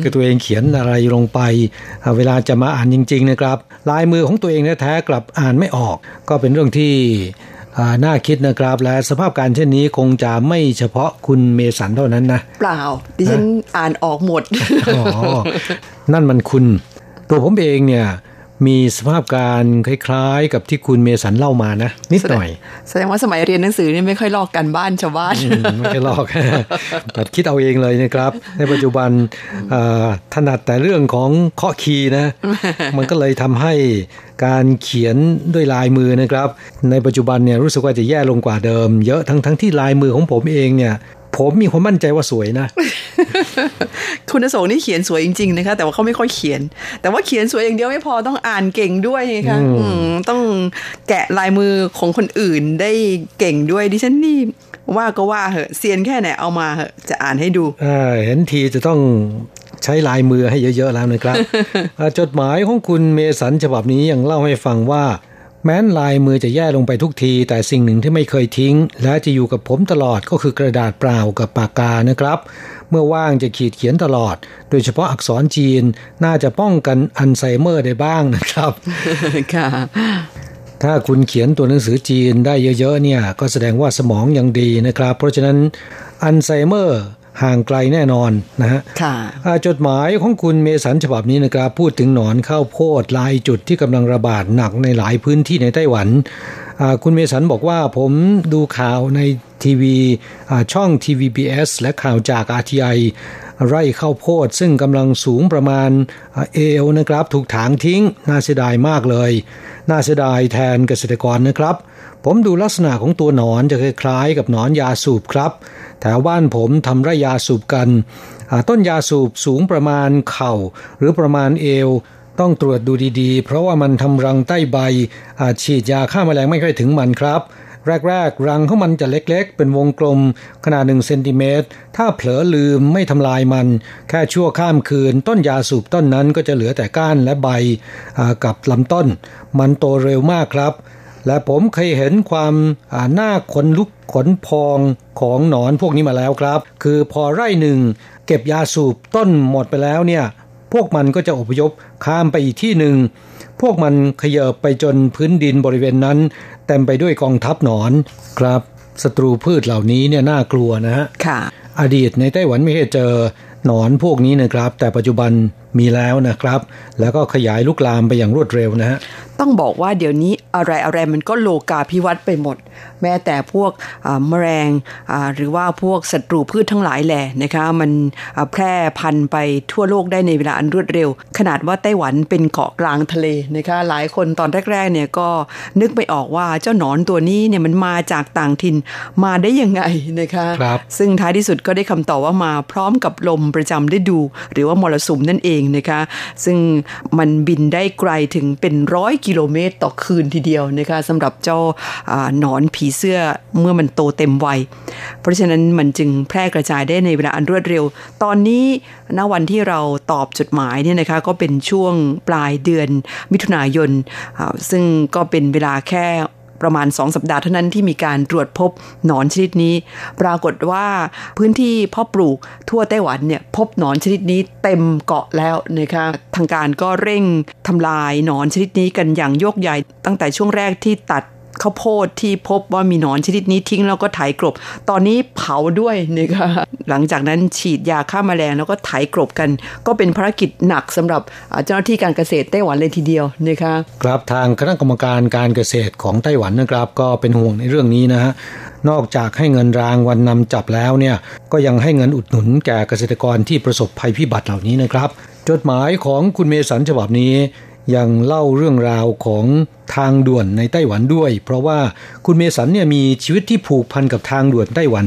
คือตัวเองเขียนอะไรลงไป เวลาจะมาอ่านจริง ๆ นะครับ ลายมือของตัวเองแท้ๆกลับอ่านไม่ออก ก็เป็นเรื่องที่น่าคิดนะครับ และสภาพการเช่นนี้คงจะไม่เฉพาะคุณเมสันเท่านั้นนะ เปล่า ดิฉันอ่านออกหมดอ๋อนั่นมันคุณ ตัวผมเองเนี่ย มีสภาพการคล้ายๆ กับที่คุณเมสันเล่ามานะ นิดหน่อย แสดงว่าสมัยเรียนหนังสือนี่ไม่ค่อยลอกกันบ้านชาวบ้านไม่ใช่ลอกแต่คิดเอาเองเลยนะครับ ในปัจจุบันถนัดแต่เรื่องของเคาะคีย์นะ มันก็เลยทำให้การเขียนด้วยลายมือนะครับ ในปัจจุบันเนี่ยรู้สึกว่าจะแย่ลงกว่าเดิม เยอะทั้งทั้งที่ลายมือของผมเองเนี่ย ผมมีความมั่นใจว่าสวยนะ คุณสงนี่เขียนสวยจริงๆนะคะ แต่ว่าเขาไม่ค่อยเขียน แต่ว่าเขียนสวยอย่างเดียวไม่พอต้องอ่านเก่งด้วยนะคะต้องแกะลายมือของคนอื่นได้เก่งด้วยดิฉันนี่ว่าก็ว่าเหอะเซียนแค่ไหนเอามาเหอะจะอ่านให้ดูเห็นทีจะต้องใช้ลายมือให้เยอะๆแล้วนะครับจดหมายของคุณเมสันฉบับนี้ยังเล่าให้ฟังว่า แม้นลายมือจะแย่ลงไปทุกที แต่สิ่งหนึ่งที่ไม่เคยทิ้ง และจะอยู่กับผมตลอดก็คือกระดาษเปล่ากับปากกานะครับ เมื่อว่างจะขีดเขียนตลอด โดยเฉพาะอักษรจีนน่าจะป้องกันอัลไซเมอร์ได้บ้างนะครับค่ะถ้าคุณเขียนตัวหนังสือจีนได้เยอะๆเนี่ย ก็แสดงว่าสมองยังดีนะครับ เพราะฉะนั้นอัลไซเมอร์ ห่างไกลแน่นอนนะฮะจดหมายของคุณเมสันฉบับนี้นะครับพูดถึงหนอนข้าวโพดลายจุดที่กำลังระบาดหนักในหลายพื้นที่ในไต้หวัน คุณเมสันบอกว่าผมดูข่าวในทีวีช่อง TVBS และข่าวจาก RTI ไร่ข้าวโพดซึ่งกำลังสูงประมาณเอวนะครับ ถูกถางทิ้ง น่าเสียดายมากเลย น่าเสียดายแทนเกษตรกรนะครับ ผมดูลักษณะของตัวหนอนจะคล้ายๆ กับหนอนยาสูบครับแถวบ้านผมทำไร่ยาสูบกัน ต้นยาสูบสูงประมาณเข่า หรือประมาณเอวต้องตรวจดูดีๆ เพราะว่ามันทำรังใต้ใบอาจฉีดยาฆ่ามาแมลงไม่ค่อยถึงมันครับ แรกๆ รังของมันจะเล็กๆ เป็นวงกลม ขนาดหนึ่งเซนติเมตร ถ้าเผลอลืมไม่ทำลายมัน แค่ชั่วข้ามคืน ต้นยาสูบต้นนั้นก็จะเหลือแต่ก้านและใบกับลำต้น มันโตเร็วมากครับ และผมเคยเห็นความหน้าขนลุกขนพองของหนอนพวกนี้มาแล้วครับ คือพอไร่หนึ่ง เก็บยาสูบต้นหมดไปแล้วเนี่ยพวกมันก็จะอพยพข้ามไปอีกที่หนึ่ง พวกมันขยบไปจนพื้นดินบริเวณนั้น เต็มไปด้วยกองทัพหนอนครับศัตรูพืชเหล่านี้เนี่ยน่ากลัวนะฮะค่ะอดีตในไต้หวันไม่เคยเจอหนอนพวกนี้นะครับ แต่ปัจจุบันมีแล้วนะครับ แล้วก็ขยายลุกลามไปอย่างรวดเร็วนะฮะ ต้องบอกว่าเดี๋ยวนี้อะไรอะไรมันก็โลกาพิวัตไปหมด แม้แต่พวกแมลงหรือว่าพวกศัตรูพืชทั้งหลายแหละนะคะมันแพร่พันธุ์ไปทั่วโลกได้ในเวลาอันรวดเร็ว ขนาดว่าไต้หวันเป็นเกาะกลางทะเลนะคะหลายคนตอนแรกๆเนี่ยก็นึกไม่ออกว่าเจ้าหนอนตัวนี้เนี่ยมันมาจากต่างถิ่นมาได้ยังไงนะคะคซึ่งท้ายที่สุดก็ได้คำตอบว่ามาพร้อมกับลมประจำได้ดู หรือว่ามรสุมนั่นเองนะคะ ซึ่งมันบินได้ไกลถึงเป็นร้อยกิโลเมตรต่อคืนทีเดียวนะคะสำหรับเจ้าหนอนผีเสื้อเมื่อมันโตเต็มวัย เพราะฉะนั้นมันจึงแพร่กระจายได้ในเวลาอันรวดเร็ว ตอนนี้ณวันที่เราตอบจดหมายเนี่ยนะคะก็เป็นช่วงปลายเดือนมิถุนายน ซึ่งก็เป็นเวลาแค่ ประมาณ 2 สัปดาห์เท่านั้นที่มีการตรวจพบหนอนชนิดนี้ ปรากฏว่าพื้นที่เพาะปลูกทั่วไต้หวันเนี่ยพบหนอนชนิดนี้เต็มเกาะแล้วนะคะทางการก็เร่งทำลายหนอนชนิดนี้กันอย่างโยกใหญ่ตั้งแต่ช่วงแรกที่ตัด ข้าวโพดที่พบว่ามีหนอนชนิดนี้ทิ้งแล้วก็ไถกรบตอนนี้เผาด้วยนะคะหลังจากนั้นฉีดยาฆ่ามาแมลงแล้วก็ไถกรบกัน ก็เป็นภารกิจหนักสำหรับเจ้าหน้าที่การเกษตรไต้หวันเลยทีเดียวนะคะครับทางคณะกรรมการการเกษตรของไต้หวันนะครับ ก็เป็นห่วงในเรื่องนี้นะฮะนอกจากให้เงินรางวัลนำจับแล้วเนี่ยก็ยังให้เงินอุดหนุนแก่เกษตรกรที่ประสบภัยพิบัติเหล่านี้นะครับ จดหมายของคุณเมสันฉบับนี้ ยังเล่าเรื่องราวของทางด่วนในไต้หวันด้วย เพราะว่าคุณเมสันเนี่ยมีชีวิตที่ผูกพันกับทางด่วนไต้หวัน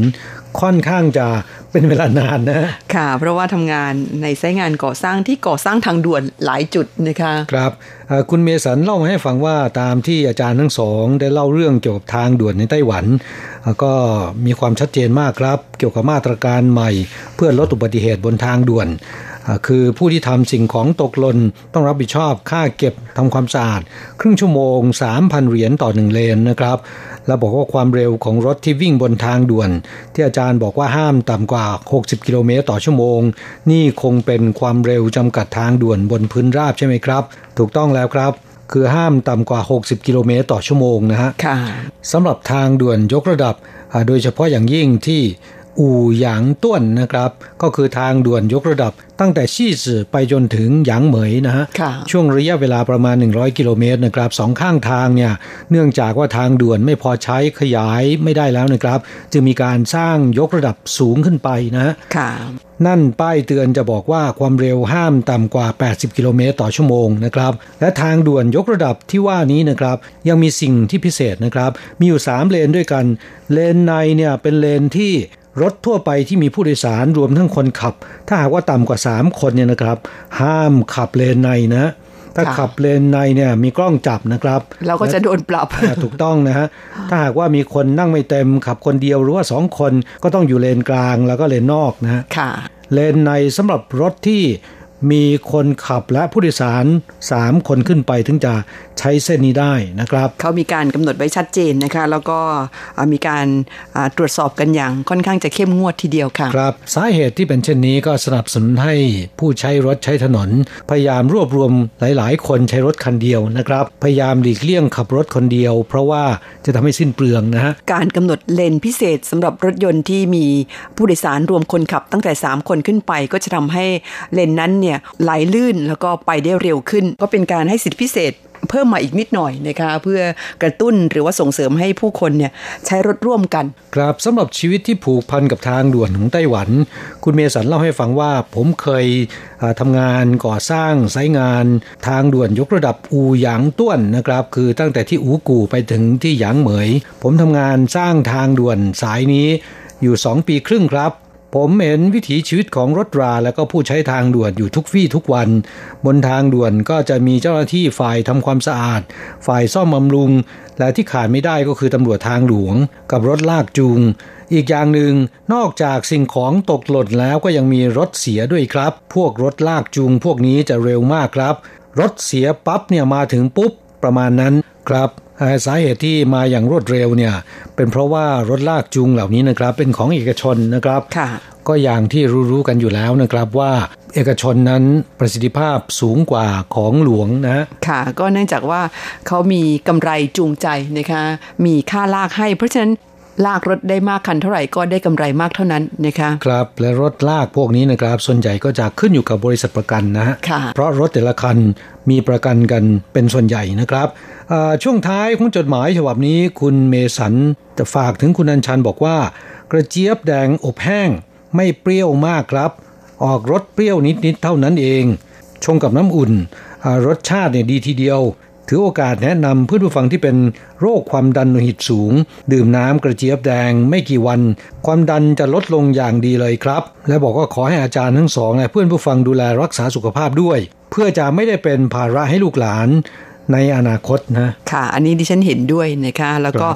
ค่อนข้างจะเป็นเวลานานนะค่ะ เพราะว่าทำงานในไซงานก่อสร้างที่ก่อสร้างทางด่วนหลายจุดนะคะครับคุณเมสันเล่ามาให้ฟังว่าตามที่อาจารย์ทั้งสองได้เล่าเรื่องเกี่ยวกับทางด่วนในไต้หวัน ก็มีความชัดเจนมากครับ เกี่ยวกับมาตรการใหม่ เพื่อลดอุบัติเหตุบนทางด่วน คือผู้ที่ทำสิ่งของตกหล่นต้องรับผิดชอบค่าเก็บทำความสะอาด ครึ่งชั่วโมง 3,000 เหรียญต่อหนึ่งเลนนะครับ แล้วบอกว่าความเร็วของรถที่วิ่งบนทางด่วน ที่อาจารย์บอกว่าห้ามต่ำกว่า 60 กิโลเมตรต่อชั่วโมง นี่คงเป็นความเร็วจำกัดทางด่วนบนพื้นราบใช่ไหมครับ ถูกต้องแล้วครับคือห้ามต่ำกว่า 60 กิโลเมตรต่อชั่วโมงนะฮะสำหรับทางด่วนยกระดับ โดยเฉพาะอย่างยิ่งที่ อู่หยางต้วนนะครับ ก็คือทางด่วนยกระดับตั้งแต่ชี่สื่อไปจนถึงหยางเหมยนะฮะช่วงระยะเวลาประมาณ 100 กิโลเมตรนะครับสองข้างทางเนี่ยเนื่องจากว่าทางด่วนไม่พอใช้ขยายไม่ได้แล้วนะครับ จึงมีการสร้างยกระดับสูงขึ้นไปนะค่ะนั่นป้ายเตือนจะบอกว่าความเร็วห้ามต่ำกว่า 80 กิโลเมตรต่อชั่วโมงนะครับ และทางด่วนยกระดับที่ว่านี้นะครับ ยังมีสิ่งที่พิเศษนะครับ มีอยู่ 3 เลนด้วยกัน เลนในเนี่ยเป็นเลนที่ รถทั่วไปที่มีผู้โดยสารรวมทั้งคนขับ ถ้าหากว่าต่ำกว่า 3 คนเนี่ยนะครับ ห้ามขับเลนในนะ ถ้าขับเลนในเนี่ยมีกล้องจับนะครับ เราก็จะโดนปรับถูกต้องนะฮะถ้าหากว่ามีคนนั่งไม่เต็มขับคนเดียวหรือว่าสองคนก็ต้องอยู่เลนกลางแล้วก็เลนนอกนะฮะเลนในสำหรับรถที่ มีคนขับและผู้โดยสาร 3 คนขึ้นไปถึงจะใช้เส้นนี้ได้นะครับ เขามีการกำหนดไว้ชัดเจนนะคะ แล้วก็มีการตรวจสอบกันอย่างค่อนข้างจะเข้มงวดทีเดียวค่ะครับสาเหตุที่เป็นเช่นนี้ก็สนับสนุนให้ผู้ใช้รถใช้ถนน พยายามรวบรวมหลาย ๆ คนใช้รถคันเดียวนะครับ พยายามหลีกเลี่ยงขับรถคนเดียว เพราะว่าจะทำให้สิ้นเปลืองนะฮะการกำหนดเลนพิเศษสำหรับรถยนต์ที่มีผู้โดยสารรวมคนขับตั้งแต่ 3 คนขึ้นไป ก็จะทำให้เลนนั้นเนี่ยไหลลื่นแล้วก็ไปได้เร็วขึ้น ก็เป็นการให้สิทธิพิเศษเพิ่มมาอีกนิดหน่อยนะคะเพื่อกระตุ้นหรือว่าส่งเสริมให้ผู้คนเนี่ยใช้รถร่วมกัน ครับสำหรับชีวิตที่ผูกพันกับทางด่วนของไต้หวัน คุณเมสันเล่าให้ฟังว่าผมเคยทำงานก่อสร้างไซงาน ทางด่วนยกระดับอูหยางต้วนนะครับ คือตั้งแต่ที่อูกู่ไปถึงที่หยางเหมย ผมทำงานสร้างทางด่วนสายนี้อยู่สองปีครึ่งครับ ผมเห็นวิถีชีวิตของรถราและก็ผู้ใช้ทางด่วนอยู่ทุกวี่ทุกวัน บนทางด่วนก็จะมีเจ้าหน้าที่ฝ่ายทำความสะอาด ฝ่ายซ่อมบำรุง และที่ขาดไม่ได้ก็คือตำรวจทางหลวง กับรถลากจูง อีกอย่างหนึ่งนอกจากสิ่งของตกหล่นแล้วก็ยังมีรถเสียด้วยครับ พวกรถลากจูง พวกนี้จะเร็วมากครับ รถเสียปั๊บเนี่ยมาถึงปุ๊บประมาณนั้นครับ สาเหตุที่มาอย่างรวดเร็วเนี่ยเป็นเพราะว่ารถลากจูงเหล่านี้นะครับเป็นของเอกชนนะครับก็อย่างที่รู้ๆกันอยู่แล้วนะครับว่าเอกชนนั้นประสิทธิภาพสูงกว่าของหลวงนะค่ะ ก็เนื่องจากว่าเขามีกำไรจูงใจนะคะมีค่าลากให้เพราะฉะนั้น ลากรถได้มากคันเท่าไหร่ก็ได้กำไรมากเท่านั้นนะคะครับและรถลากพวกนี้นะครับ ส่วนใหญ่ก็จะขึ้นอยู่กับบริษัทประกันนะฮะเพราะรถแต่ละคันมีประกันกันเป็นส่วนใหญ่นะครับช่วงท้ายของจดหมายฉบับนี้คุณเมสันจะฝากถึงคุณอัญชันบอกว่า กระเจี๊ยบแดงอบแห้ง ไม่เปรี้ยวมากครับ ออกรสเปรี้ยวนิดๆเท่านั้นเอง ชงกับน้ำอุ่นรสชาติเนี่ยดีทีเดียว ถือโอกาสแนะนำเพื่อนผู้ฟังที่เป็นโรคความดันโลหิตสูง ดื่มน้ำกระเจี๊ยบแดงไม่กี่วัน ความดันจะลดลงอย่างดีเลยครับ และบอกว่าขอให้อาจารย์ทั้งสองและเพื่อนผู้ฟังดูแลรักษาสุขภาพด้วย เพื่อจะไม่ได้เป็นภาระให้ลูกหลานในอนาคตนะค่ะ อันนี้ดิฉันเห็นด้วยนะคะแล้วก็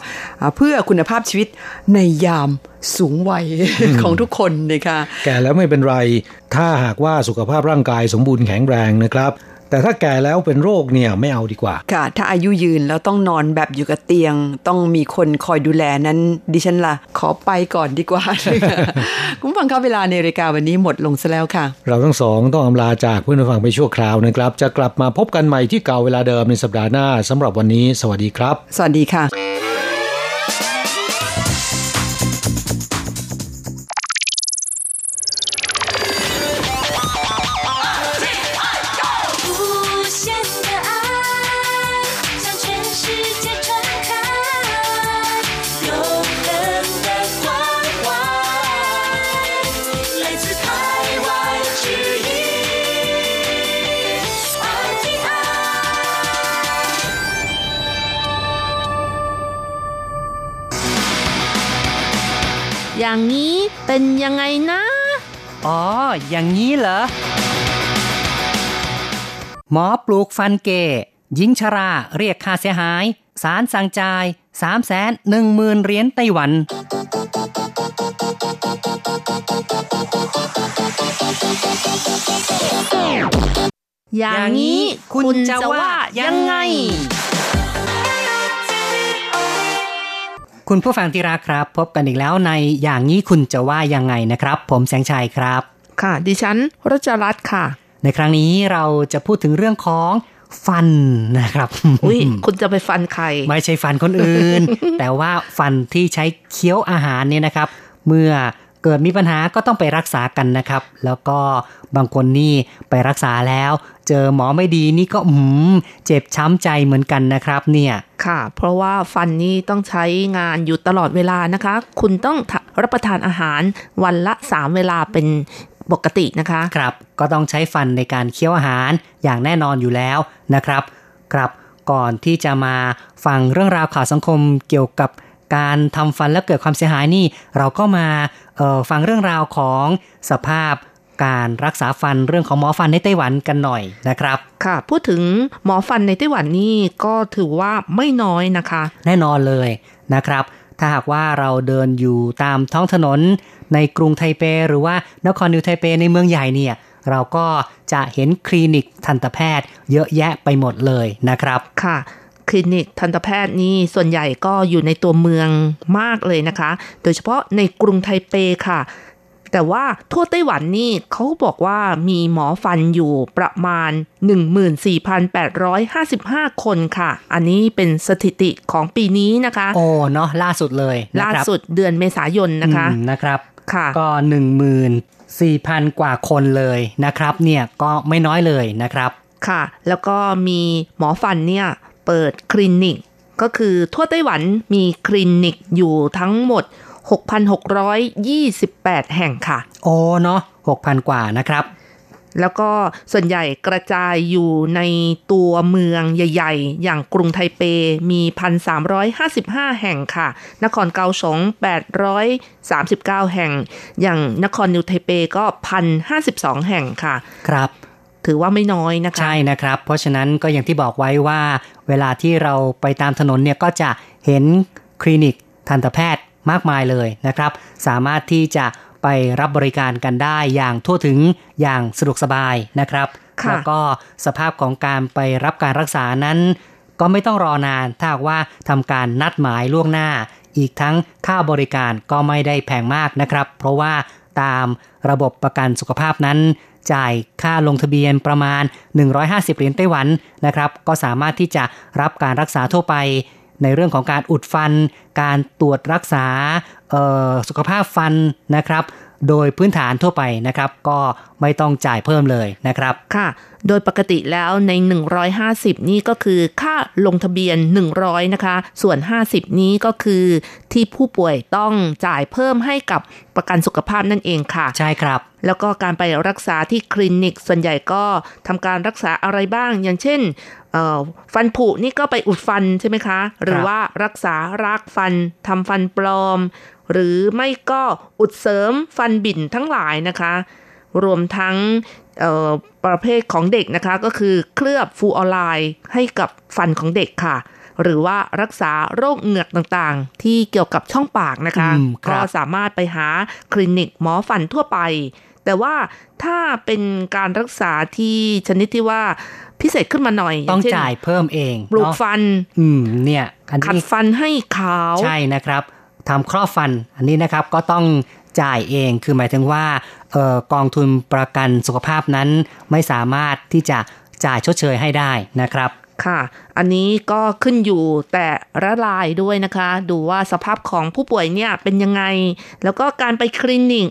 เพื่อคุณภาพชีวิตในยามสูงวัยของทุกคนนะคะแก่แล้วไม่เป็นไร ถ้าหากว่าสุขภาพร่างกายสมบูรณ์แข็งแรงนะครับ แต่ถ้าแก่แล้วเป็นโรคเนี่ยไม่เอาดีกว่า ค่ะ ถ้าอายุยืนแล้วต้องนอนแบบอยู่กับเตียง ต้องมีคนคอยดูแลนั้นดิฉันละ่ะ ขอไปก่อนดีกว่า คุณฟังครับเวลาในรายการวันนี้หมดลงซะแล้วค่ะ เราทั้งสองต้องอำลาจากเพื่อนฟังไปชั่วคราวนะครับ จะกลับมาพบกันใหม่ที่เก่าเวลาเดิมในสัปดาห์หน้าสำหรับวันนี้ สวัสดีครับ สวัสดีค่ะ อย่างนี้เป็นยังไงนะ อ๋อ อย่างนี้เหรอ หมอปลูกฟันเกหญิงชราเรียกค่าเสียหาย สารสั่งจ่าย3 1 0 0 0 0เหรียญไต้หวัน อย่างนี้คุณจะว่ายังไง คุณผู้ฟังที่รักครับ พบกันอีกแล้วในอย่างนี้คุณจะว่ายังไงนะครับ ผมแสงชัยครับ ค่ะ ดิฉันรัชรัตน์ค่ะ ในครั้งนี้เราจะพูดถึงเรื่องของฟันนะครับอุ้ยคุณจะไปฟันใคร ไม่ใช่ฟันคนอื่น แต่ว่าฟันที่ใช้เคี้ยวอาหารเนี่ยนะครับ เมื่อ เกิดมีปัญหาก็ต้องไปรักษากันนะครับ แล้วก็บางคนนี่ไปรักษาแล้ว เจอหมอไม่ดีนี่ก็หืมเจ็บช้ำใจเหมือนกันนะครับเนี่ยค่ะ เพราะว่าฟันนี่ต้องใช้งานอยู่ตลอดเวลานะคะ คุณต้องรับประทานอาหารวันละสามเวลาเป็นปกตินะคะครับ ก็ต้องใช้ฟันในการเคี้ยวอาหารอย่างแน่นอนอยู่แล้วนะครับ ครับก่อนที่จะมาฟังเรื่องราวข่าวสังคมเกี่ยวกับ การทำฟันแล้วเกิดความเสียหายนี่ เราก็มาฟังเรื่องราวของสภาพการรักษาฟันเรื่องของหมอฟันในไต้หวันกันหน่อยนะครับ ค่ะ พูดถึงหมอฟันในไต้หวันนี่ก็ถือว่าไม่น้อยนะคะ แน่นอนเลยนะครับ ถ้าหากว่าเราเดินอยู่ตามท้องถนนในกรุงไทเป หรือว่านครนิวไทเปในเมืองใหญ่เนี่ยเราก็จะเห็นคลินิกทันตแพทย์เยอะแยะไปหมดเลยนะครับ ค่ะ คลินิกทันตแพทย์นี่ส่วนใหญ่ก็อยู่ในตัวเมืองมากเลยนะคะ โดยเฉพาะในกรุงไทเปค่ะ แต่ว่าทั่วไต้หวันนี่เขาบอกว่ามีหมอฟันอยู่ประมาณ 14,855 คนค่ะ อันนี้เป็นสถิติของปีนี้นะคะ โอ้เนาะล่าสุดเลยล่าสุดเดือนเมษายนนะคะนะครับค่ะก็1 4 0 0 0 กว่าคนเลยนะครับ เนี่ยก็ไม่น้อยเลยนะครับค่ะ แล้วก็มีหมอฟันเนี่ย เปิดคลินิก ก็คือทั่วไต้หวันมีคลินิกอยู่ทั้งหมด 6,628 แห่งค่ะ โอ้เนาะ6,000 กว่านะครับ แล้วก็ส่วนใหญ่กระจายอยู่ในตัวเมืองใหญ่ ๆ อย่างกรุงไทเปมี 1,355 แห่งค่ะ นครเกาสง839 แห่ง อย่างนครนิวไทเปก็ 1,052 แห่งค่ะ ครับ ถือว่าไม่น้อยนะคะใช่นะครับ เพราะฉะนั้นก็อย่างที่บอกไว้ว่าเวลาที่เราไปตามถนนเนี่ยก็จะเห็นคลินิกทันตแพทย์มากมายเลยนะครับ สามารถที่จะไปรับบริการกันได้อย่างทั่วถึงอย่างสะดวกสบายนะครับแล้วก็สภาพของการไปรับการรักษานั้น ก็ไม่ต้องรอนานถ้าว่าทำการนัดหมายล่วงหน้า อีกทั้งค่าบริการก็ไม่ได้แพงมากนะครับ เพราะว่าตามระบบประกันสุขภาพนั้น จ่ายค่าลงทะเบียนประมาณ 150 เหรียญไต้หวันนะครับ ก็สามารถที่จะรับการรักษาทั่วไป ในเรื่องของการอุดฟัน การตรวจรักษาสุขภาพฟันนะครับโดยพื้นฐานทั่วไปนะครับก็ไม่ต้องจ่ายเพิ่มเลยนะครับค่ะ โดยปกติแล้วใน 150 นี่ก็คือค่าลงทะเบียน 100 นะคะ ส่วน 50 นี้ก็คือที่ผู้ป่วยต้องจ่ายเพิ่มให้กับประกันสุขภาพนั่นเองค่ะ ใช่ครับ แล้วก็การไปรักษาที่คลินิกส่วนใหญ่ก็ทำการรักษาอะไรบ้าง อย่างเช่นฟันผุนี่ก็ไปอุดฟันใช่ไหมคะ หรือว่ารักษารากฟันทำฟันปลอม หรือไม่ก็อุดเสริมฟันบิ่นทั้งหลายนะคะ รวมทั้งประเภทของเด็กนะคะ ก็คือเคลือบฟูออไลน์ให้กับฟันของเด็กค่ะ หรือว่ารักษาโรคเหงือกต่างๆ ที่เกี่ยวกับช่องปากนะคะ ก็สามารถไปหาคลินิกหมอฟันทั่วไป แต่ว่าถ้าเป็นการรักษาที่ชนิดที่ว่าพิเศษขึ้นมาหน่อย ต้องเช่นจ่ายเพิ่มเองปลูกเนาะฟัน อืมเนี่ยอันขัดนี้ฟันให้ขาวใช่นะครับทำครอบฟันอันนี้นะครับก็ต้องจ่ายเองคือหมายถึงว่าเอ่อกองทุนประกันสุขภาพนั้นไม่สามารถที่จะจ่ายชดเชยให้ได้นะครับค่ะ อันนี้ก็ขึ้นอยู่แต่ละรายด้วยนะคะ ดูว่าสภาพของผู้ป่วยเนี่ยเป็นยังไง แล้วก็การไปคลินิก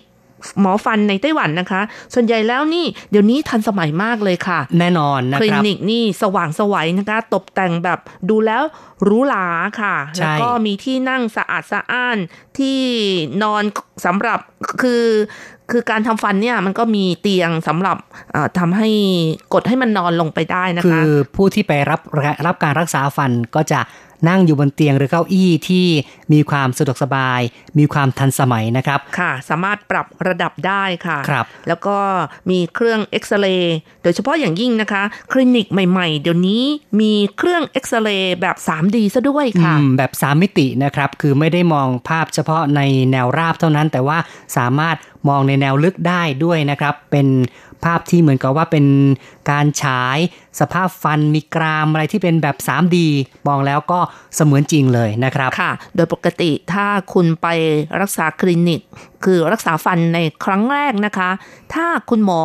หมอฟันในไต้หวันนะคะ ส่วนใหญ่แล้วนี่เดี๋ยวนี้ทันสมัยมากเลยค่ะ แน่นอนนะคลิครับนิกนี่สว่างสวัยนะคะ ตกแต่งแบบดูแล้วหรูหราค่ะใช่แล้วก็มีที่นั่งสะอาดสะอ้านที่นอนสำหรับคือคือการทำฟันเนี่ยมันก็มีเตียงสำหรับเอ่อทำให้กดให้มันนอนลงไปได้นะคืคะอผู้ที่ไปรับรับการรักษาฟันก็จะ นั่งอยู่บนเตียงหรือเก้าอี้ที่มีความสะดวกสบาย มีความทันสมัยนะครับ ค่ะ สามารถปรับระดับได้ค่ะครับ แล้วก็มีเครื่องเอ็กซเรย์โดยเฉพาะอย่างยิ่งนะคะ คลินิกใหม่ ๆ เดี๋ยวนี้มีเครื่องเอ็กซเรย์แบบ 3D ซะด้วยค่ะอืมแบบสามมิตินะครับ คือไม่ได้มองภาพเฉพาะในแนวราบเท่านั้น แต่ว่าสามารถมองในแนวลึกได้ด้วยนะครับ เป็น ภาพที่เหมือนกับว่าเป็นการฉายสภาพฟันมีกรามอะไรที่เป็นแบบ 3D มองแล้วก็เสมือนจริงเลยนะครับค่ะ โดยปกติถ้าคุณไปรักษาคลินิก คือรักษาฟันในครั้งแรกนะคะ ถ้าคุณหมอ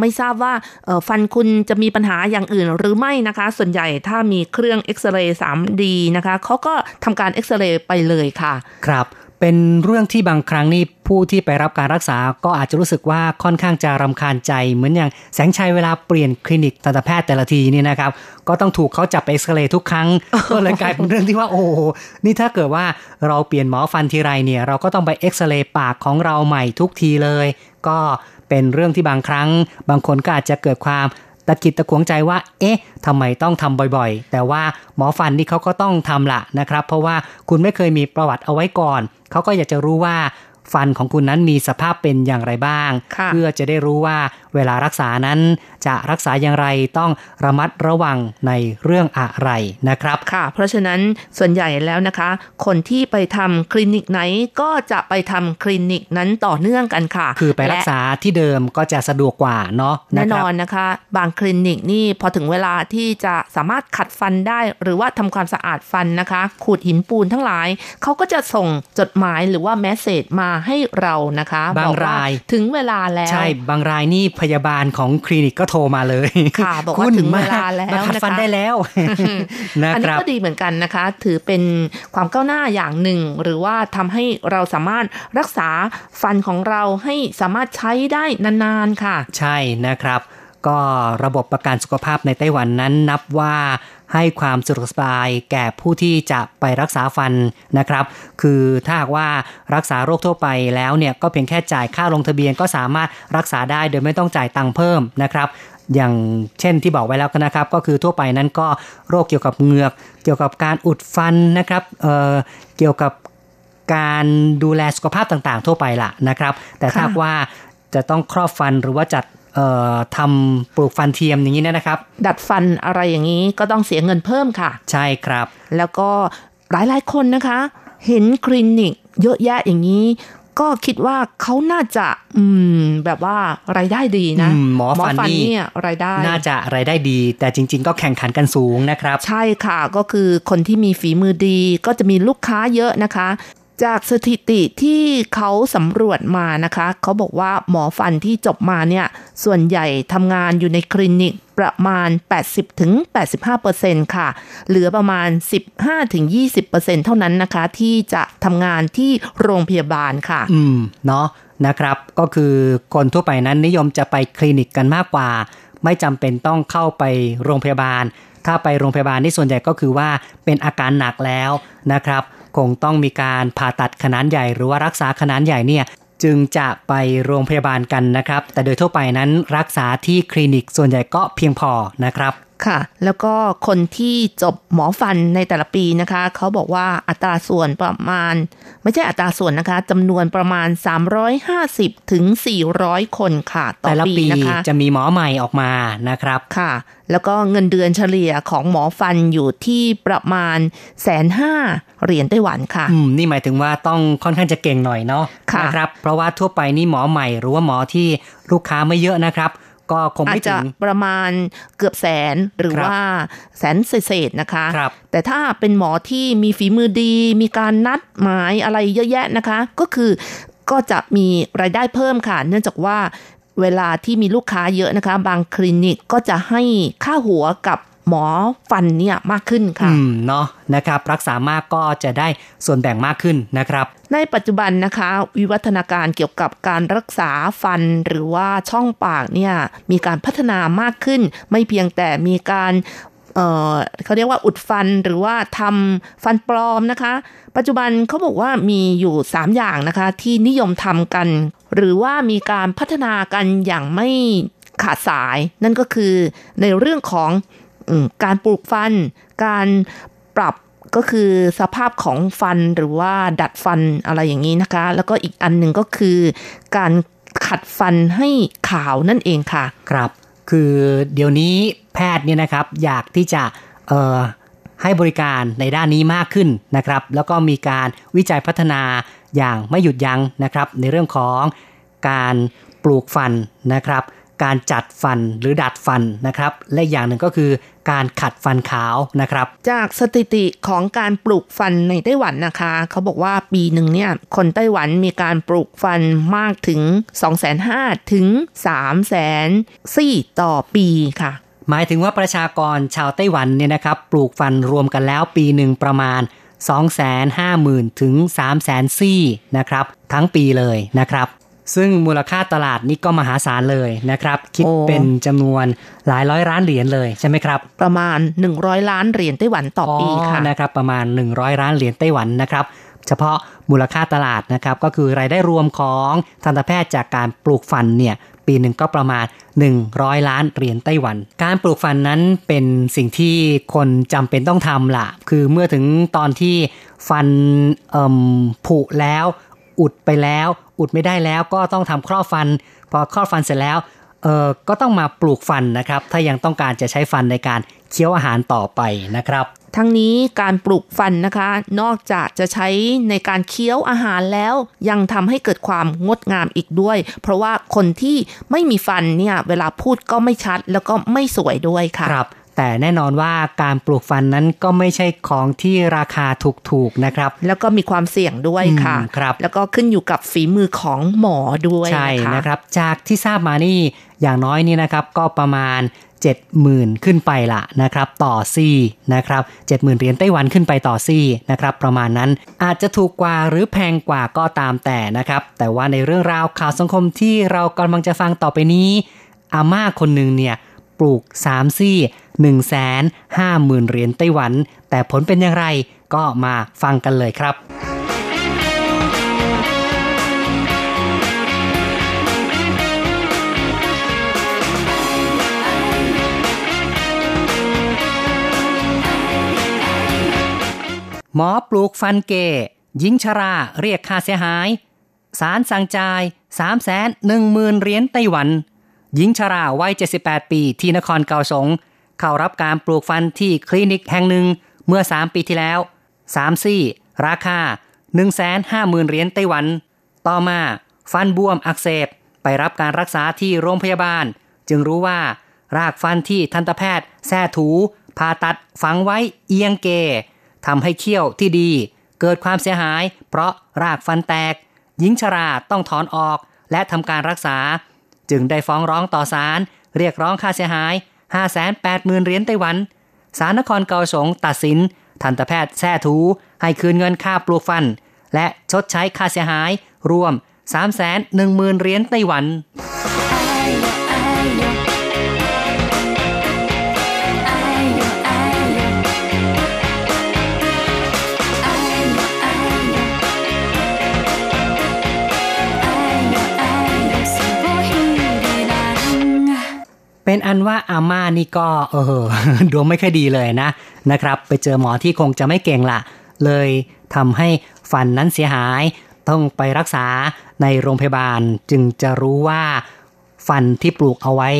ไม่ทราบว่าเอ่อฟันคุณจะมีปัญหาอย่างอื่นหรือไม่นะคะ ส่วนใหญ่ถ้ามีเครื่องเอ็กซเรย์ 3D นะคะเขาก็ทำการเอ็กซเรย์ไปเลยค่ะ ครับ เป็นเรื่องที่บางครั้งนี่ผู้ที่ไปรับการรักษาก็อาจจะรู้สึกว่าค่อนข้างจะรำคาญใจ เหมือนอย่างแสงชัยเวลาเปลี่ยนคลินิกทันตแพทย์แต่ละทีนี่นะครับ ก็ต้องถูกเขาจับไปเอ็กซเรย์ทุกครั้งก็เลยกลายเป็นเรื่องที่ว่าโอ้โหนี่ถ้าเกิดว่าเราเปลี่ยนหมอฟันทีไรเนี่ย เราก็ต้องไปเอ็กซเรย์ปากของเราใหม่ทุกทีเลย ก็เป็นเรื่องที่บางครั้ง บางคนก็อาจจะเกิดความตะกิดตะขวงใจว่า เอ๊ะทำไมต้องทำบ่อยๆ แต่ว่าหมอฟันนี่เขาก็ต้องทำละนะครับ เพราะว่าคุณไม่เคยมีประวัติเอาไว้ก่อน เขาก็อยากจะรู้ว่าฟันของคุณนั้นมีสภาพเป็นอย่างไรบ้างค่ะเพื่อจะได้รู้ว่า เวลารักษานั้นจะรักษาอย่างไรต้องระมัดระวังในเรื่องอะไรนะครับค่ะ เพราะฉะนั้นส่วนใหญ่แล้วนะคะ คนที่ไปทำคลินิกไหนก็จะไปทำคลินิกนั้นต่อเนื่องกันค่ะ คือไปรักษาที่เดิมก็จะสะดวกกว่าเนาะแน่ะนครับอนนะคะ บางคลินิกนี่พอถึงเวลาที่จะสามารถขัดฟันได้ หรือว่าทำความสะอาดฟันนะคะ ขูดหินปูนทั้งหลายเขาก็จะส่งจดหมายหรือว่าแมสเซจมาให้เรานะคะบางอกว่รายถึงเวลาแล้วใช่บางรายนี่พยาบาลของคลินิกก็โทรมาเลยค่ะบอกว่าคุณถึงเวลาแล้วมาขัดนะคะฟันได้แล้วนะอันคนี้รับก็ดีเหมือนกันนะคะ ถือเป็นความก้าวหน้าอย่างหนึ่ง หรือว่าทำให้เราสามารถรักษาฟันของเราให้สามารถใช้ได้นานๆค่ะ ใช่นะครับ ก็ระบบประกันสุขภาพในไต้หวันนั้นนับว่าให้ความสะดวกสบายแก่ผู้ที่จะไปรักษาฟันนะครับ คือถ้าหากว่ารักษาโรคทั่วไปแล้วเนี่ยก็เพียงแค่จ่ายค่าลงทะเบียนก็สามารถรักษาได้โดยไม่ต้องจ่ายตังค์เพิ่มนะครับอย่างเช่นที่บอกไว้แล้วนะครับ ก็คือทั่วไปนั้นก็โรคเกี่ยวกับเหงือก เกี่ยวกับการอุดฟันนะครับเอ่อเกี่ยวกับการดูแลสุขภาพต่างๆ ทั่วไปล่ะนะครับ แต่ถ้าว่าจะต้องครอบฟันหรือว่าจัด ทำปลูกฟันเทียมอย่างนี้นะครับ ดัดฟันอะไรอย่างนี้ก็ต้องเสียเงินเพิ่มค่ะ ใช่ครับ แล้วก็หลายๆคนนะคะ เห็นคลินิกเยอะแยะอย่างนี้ ก็คิดว่าเขาน่าจะอืมแบบว่ารายได้ดีนะอืมหมอฟันนี่เนี่ยรายได้ น่าจะรายได้ดี แต่จริง ๆ ก็แข่งขันกันสูงนะครับ ใช่ค่ะก็คือคนที่มีฝีมือดีก็จะมีลูกค้าเยอะนะคะ จากสถิติที่เขาสำรวจมานะคะ เขาบอกว่าหมอฟันที่จบมาเนี่ย ส่วนใหญ่ทำงานอยู่ในคลินิกประมาณ 80-85%ค่ะ เหลือประมาณ 15-20%เท่านั้นนะคะ ที่จะทำงานที่โรงพยาบาลค่ะ อืม เนาะนะครับ ก็คือคนทั่วไปนั้นนิยมจะไปคลินิกกันมากกว่า ไม่จำเป็นต้องเข้าไปโรงพยาบาล ถ้าไปโรงพยาบาลนี่ส่วนใหญ่ก็คือว่าเป็นอาการหนักแล้วนะครับ คงต้องมีการผ่าตัดขนาดใหญ่ หรือว่ารักษาขนาดใหญ่เนี่ยจึงจะไปโรงพยาบาลกันนะครับ แต่โดยทั่วไปนั้นรักษาที่คลินิกส่วนใหญ่ก็เพียงพอนะครับ ค่ะ แล้วก็คนที่จบหมอฟันในแต่ละปีนะคะ เขาบอกว่าอัตราส่วนประมาณ ไม่ใช่อัตราส่วนนะคะจำนวนประมาณ 350 ถึง 400 คนค่ะต่อแต่ละปีปีนะคะจะมีหมอใหม่ออกมานะครับค่ะ แล้วก็เงินเดือนเฉลี่ยของหมอฟันอยู่ที่ประมาณแสนห้าเหรียญไต้หวันค่ะอืมนี่หมายถึงว่าต้องค่อนข้างจะเก่งหน่อยเนาะค่ะนะครับ เพราะว่าทั่วไปนี่หมอใหม่หรือว่าหมอที่ลูกค้าไม่เยอะนะครับ ก็คงอาจไม่จะถึงประมาณเกือบแสนหรือครับว่าแสนเศษๆนะคะครับแต่ถ้าเป็นหมอที่มีฝีมือดี มีการนัดหมายอะไรเยอะแยะนะคะ ก็คือก็จะมีรายได้เพิ่มค่ะ เนื่องจากว่าเวลาที่มีลูกค้าเยอะนะคะ บางคลินิกก็จะให้ค่าหัวกับ หมอฟันเนี่ยมากขึ้นค่ะอืมเนาะนะครับ รักษามากก็จะได้ส่วนแบ่งมากขึ้นนะครับ ในปัจจุบันนะคะ วิวัฒนาการเกี่ยวกับการรักษาฟันหรือว่าช่องปากเนี่ยมีการพัฒนามากขึ้น ไม่เพียงแต่มีการเอ่อเขาเรียกว่าอุดฟันหรือว่าทำฟันปลอมนะคะ ปัจจุบันเขาบอกว่ามีอยู่ 3 อย่างนะคะ ที่นิยมทำกัน หรือว่ามีการพัฒนากันอย่างไม่ขาดสาย นั่นก็คือในเรื่องของอม การปลูกฟัน การปรับก็คือสภาพของฟันหรือว่าดัดฟันอะไรอย่างนี้นะคะ แล้วก็อีกอันหนึ่งก็คือการขัดฟันให้ขาวนั่นเองค่ะ ครับ คือเดี๋ยวนี้แพทย์เนี่ยนะครับอยากที่จะเอ่อให้บริการในด้านนี้มากขึ้นนะครับ แล้วก็มีการวิจัยพัฒนาอย่างไม่หยุดยั้งนะครับ ในเรื่องของการปลูกฟันนะครับ การจัดฟันหรือดัดฟันนะครับ และอีกอย่างหนึ่งก็คือ การขัดฟันขาวนะครับ จากสถิติของการปลูกฟันในไต้หวันนะคะ เขาบอกว่าปีหนึ่งเนี่ยคนไต้หวันมีการปลูกฟันมากถึง 2 5 0 0 0ถึง3 0 0 0 0ซี่ต่อปีค่ะหมายถึงว่าประชากรชาวไต้หวันเนี่ยนะครับปลูกฟันรวมกันแล้วปีหนึ่งประมาณ 250,000 ถึง 300,000 ซี่นะครับ ทั้งปีเลยนะครับ ซึ่งมูลค่าตลาดนี่ก็มหาศาลเลยนะครับ คิดโอ้เป็นจำนวนหลายร้อยล้านเหรียญเลยใช่ไหมครับ ประมาณ 100 ล้านเหรียญไต้หวันต่อปีค่ะนะครับ ประมาณ 100 ล้านเหรียญไต้หวันนะครับ เฉพาะมูลค่าตลาดนะครับ ก็คือรายได้รวมของทันตแพทย์จากการปลูกฟันเนี่ยปีหนึ่งก็ประมาณ 100 ล้านเหรียญไต้หวัน การปลูกฟันนั้นเป็นสิ่งที่คนจำเป็นต้องทำล่ะคือเมื่อถึงตอนที่ฟันเอ่มผุแล้ว อุดไปแล้ว อุดไม่ได้แล้วก็ต้องทำครอบฟัน พอครอบฟันเสร็จแล้วเออก็ต้องมาปลูกฟันนะครับ ถ้ายังต้องการจะใช้ฟันในการเคี้ยวอาหารต่อไปนะครับ ทั้งนี้การปลูกฟันนะคะ นอกจากจะใช้ในการเคี้ยวอาหารแล้ว ยังทำให้เกิดความงดงามอีกด้วย เพราะว่าคนที่ไม่มีฟันเนี่ยเวลาพูดก็ไม่ชัดแล้วก็ไม่สวยด้วยค่ะครับ แต่แน่นอนว่าการปลูกฟันนั้นก็ไม่ใช่ของที่ราคาถูกๆนะครับ แล้วก็มีความเสี่ยงด้วยค่ะอืมครับ แล้วก็ขึ้นอยู่กับฝีมือของหมอด้วยใช่นะคะนะครับ จากที่ทราบมานี่อย่างน้อยนี่นะครับก็ประมาณ 70,000 ขึ้นไปละนะครับ ต่อซี่นะครับ70,000เหรียญไต้หวันขึ้นไปต่อซี่นะครับ ประมาณนั้นอาจจะถูกกว่าหรือแพงกว่าก็ตามแต่นะครับ แต่ว่าในเรื่องราวข่าวสังคมที่เรากำลังจะฟังต่อไปนี้อาม่าคนหนึ่งเนี่ยปลูก3ซี่ 1 5 0 0 0 0เหรียญไต้หวัน แต่ผลเป็นอย่างไรก็มาฟังกันเลยครับหมอปลูกฟันเกหญิงชราเรียกค่าเสียหายศาลสั่งจ่าย3 1 0 0 0 0เหรียญไต้หวัน หญิงชราวัย 78 ปีที่นครเกาสง เข้ารับการปลูกฟันที่คลินิกแห่งหนึ่งเมื่อ 3 ปีที่แล้ว 3 ซี่ ราคา 150,000 เหรียญไต้หวัน ต่อมาฟันบวมอักเสบไปรับการรักษาที่โรงพยาบาล จึงรู้ว่ารากฟันที่ทันตแพทย์แท้ถูผ่าตัดฝังไว้เอียงเกทำให้เขี้ยวที่ดี เกิดความเสียหาย เพราะรากฟันแตก หญิงชราต้องถอนออกและทำการรักษา จึงได้ฟ้องร้องต่อศาลเรียกร้องค่าเสียหาย 580,000เหรียญไต้หวันศาลนครเกาสงตัดสิน ทันตแพทย์แท้ถู ให้คืนเงินค่าปลูกฟัน และชดใช้ค่าเสียหายรวม 310,000เหรียญไต้หวัน เป็นอันว่าอาม่านี่ก็ เออดวงไม่ค่อยดีเลยนะนะครับ ไปเจอหมอที่คงจะไม่เก่งละเลยทำให้ฟันนั้นเสียหาย ต้องไปรักษาในโรงพยาบาลจึงจะรู้ว่า ฟันที่ปลูกเอาไว้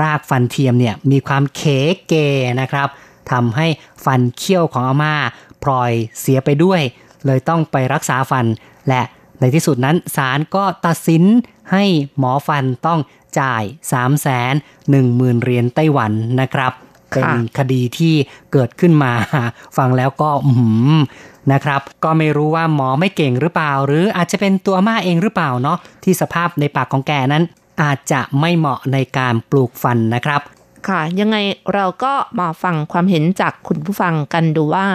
รากฟันเทียมเนี่ยมีความเขเกนะครับทำให้ฟันเขี้ยวของอาม่าพลอยเสียไปด้วย เลยต้องไปรักษาฟันและ ในที่สุดนั้นศาลก็ตัดสินให้หมอฟันต้องจ่าย 3 1 0 0 0 0เหรียญไต้หวันนะครับ เป็นคดีที่เกิดขึ้นมา ฟังแล้วก็อืมนะครับ ก็ไม่รู้ว่าหมอไม่เก่งหรือเปล่า หรืออาจจะเป็นตัวอาม่าเองหรือเปล่าเนาะที่สภาพในปากของแกนั้น อาจจะไม่เหมาะในการปลูกฟันนะครับ ค่ะ ยังไงเราก็มาฟังความเห็นจากคุณผู้ฟังกันดูว่า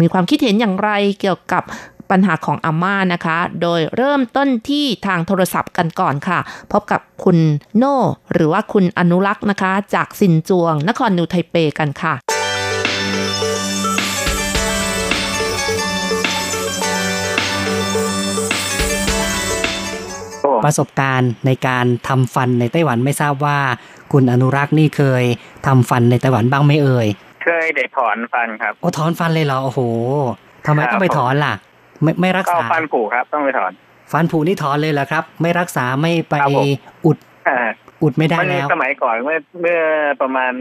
มีความคิดเห็นอย่างไรเกี่ยวกับ ปัญหาของอาม่านะคะ โดยเริ่มต้นที่ทางโทรศัพท์กันก่อนค่ะ พบกับคุณโน่หรือว่าคุณอนุรักษ์นะคะ จากสินจวง นครนิวไทเปกันค่ะประสบการณ์ในการทำฟันในไต้หวันไม่ทราบว่า คุณอนุรักษ์นี่เคยทำฟันในไต้หวันบ้างไหมเอ่ย เคยได้ถอนฟันครับโอ้ถอนฟันเลยเหรอโอ้โหทำไมต้องไปถอนล่ะ ไม่ไม่รักก็ษาฟันผุครับ ต้องไปถอน ฟันผุนี่ถอนเลยเหรอครับ ไม่รักษาไม่ไปครับผมอุดอ่าอุดไม่ได้มันแล้วสมัยก่อนเมื่อเมื่อประมาณ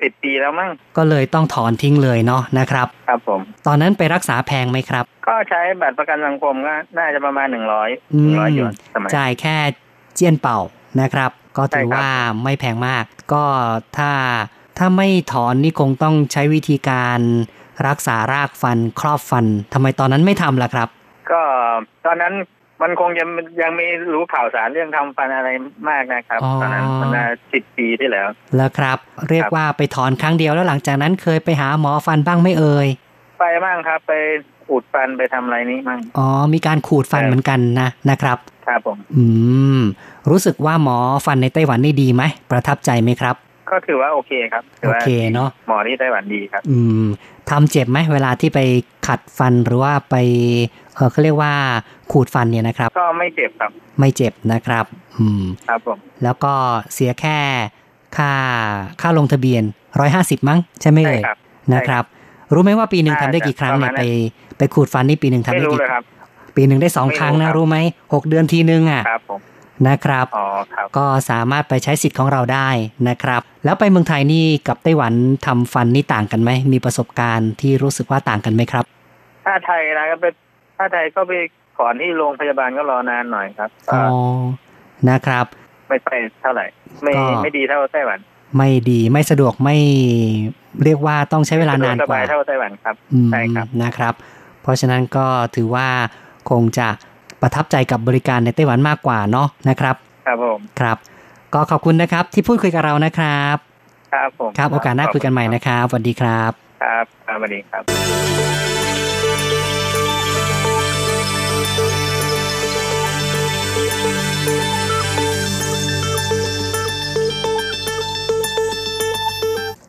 สิบปีแล้วมั้งก็เลยต้องถอนทิ้งเลยเนาะนะครับ ครับผม ตอนนั้นไปรักษาแพงไหมครับ ก็ใช้บัตรประกันสังคมก็น่าจะประมาณหนึ่งร้อยอืหนึ่มงร้อยหยวนสมัยจ่ายแค่เจียนเป่านะครับ ก็ถือใช่ครับว่าไม่แพงมาก ก็ถ้าถ้าไม่ถอนนี่คงต้องใช้วิธีการ รักษารากฟันครอบฟันทำไมตอนนั้นไม่ทำล่ะครับ ก็ตอนนั้นมันคงยังยังไม่รู้ข่าวสารเรื่องทำฟันอะไรมากนะครับอ๋อตอนนั้นมันน่าสิบปีที่แล้ว แล้วครับ เรียกว่าไปถอนครั้งเดียวแล้วหลังจากนั้นเคยไปหาหมอฟันบ้างไหม่เอ่ยไปมั่งครับไปอุดฟันไปทำอะไรนี้มั่งอ๋อ มีการขูดฟันครับเหมือนกันนะนะครับ ครับผม อืม รู้สึกว่าหมอฟันในไต้หวันนี่ดีไหม ประทับใจไหมครับ ก็ถือว่าโอเคครับถืโอว่าเคเนาะหมอที่ไต้หวันดีครับ อืมทำเจ็บไหมเวลาที่ไปขัดฟันหรือว่าไปเออเขาเรียกว่าขูดฟันเนี่ยนะครับ ก็ไม่เจ็บครับ ไม่เจ็บนะครับ อืมครับผมแล้วก็เสียแค่ค่าค่าลงทะเบียนร้อยห้าสิบมั้งใช่ไหมใช่เอ่ยครับนะครับ รู้ไหมว่าปีหนึ่งทำได้กี่ครั้งเนี่ยประมาณนั้ไปนไปขูดฟันนี่ปีหนึ่งทำไม่ได้รู้กี่เลยครับปีหนึ่งได้สองไม่รู้ครั้งคนะรับรู้ไหมหกเดือนทีนึงอะครับผม นะครับอ๋อครับก็สามารถไปใช้สิทธิ์ของเราได้นะครับ แล้วไปเมืองไทยนี่กับไต้หวันทำฟันนี่ต่างกันไหมมีประสบการณ์ที่รู้สึกว่าต่างกันไหมครับ ถ้าไทยนะก็ไปถ้าไทยก็ไปถอนที่โรงพยาบาลก็รอนานหน่อยครับอ๋ก็อนะครับ ไม่ไปเท่าไหร่ ไม่ก็ไม่ดีเท่าไต้หวัน ไม่ดีไม่สะดวกไม่เรียกว่าต้องใช้เวลานานสะดกสว่าบายเท่าไต้หวันครับอืมใช่ครับนะครับ เพราะฉะนั้นก็ถือว่าคงจะ ประทับใจกับบริการในไต้หวันมากกว่าเนาะนะครับ ครับผมครับ ก็ขอบคุณนะครับที่พูดคุยกับเรานะครับ ครับผมครับโอกาสหน้าคุยกันใหม่นะครับสวัสดีครับ ครับครับสวัสดีครับ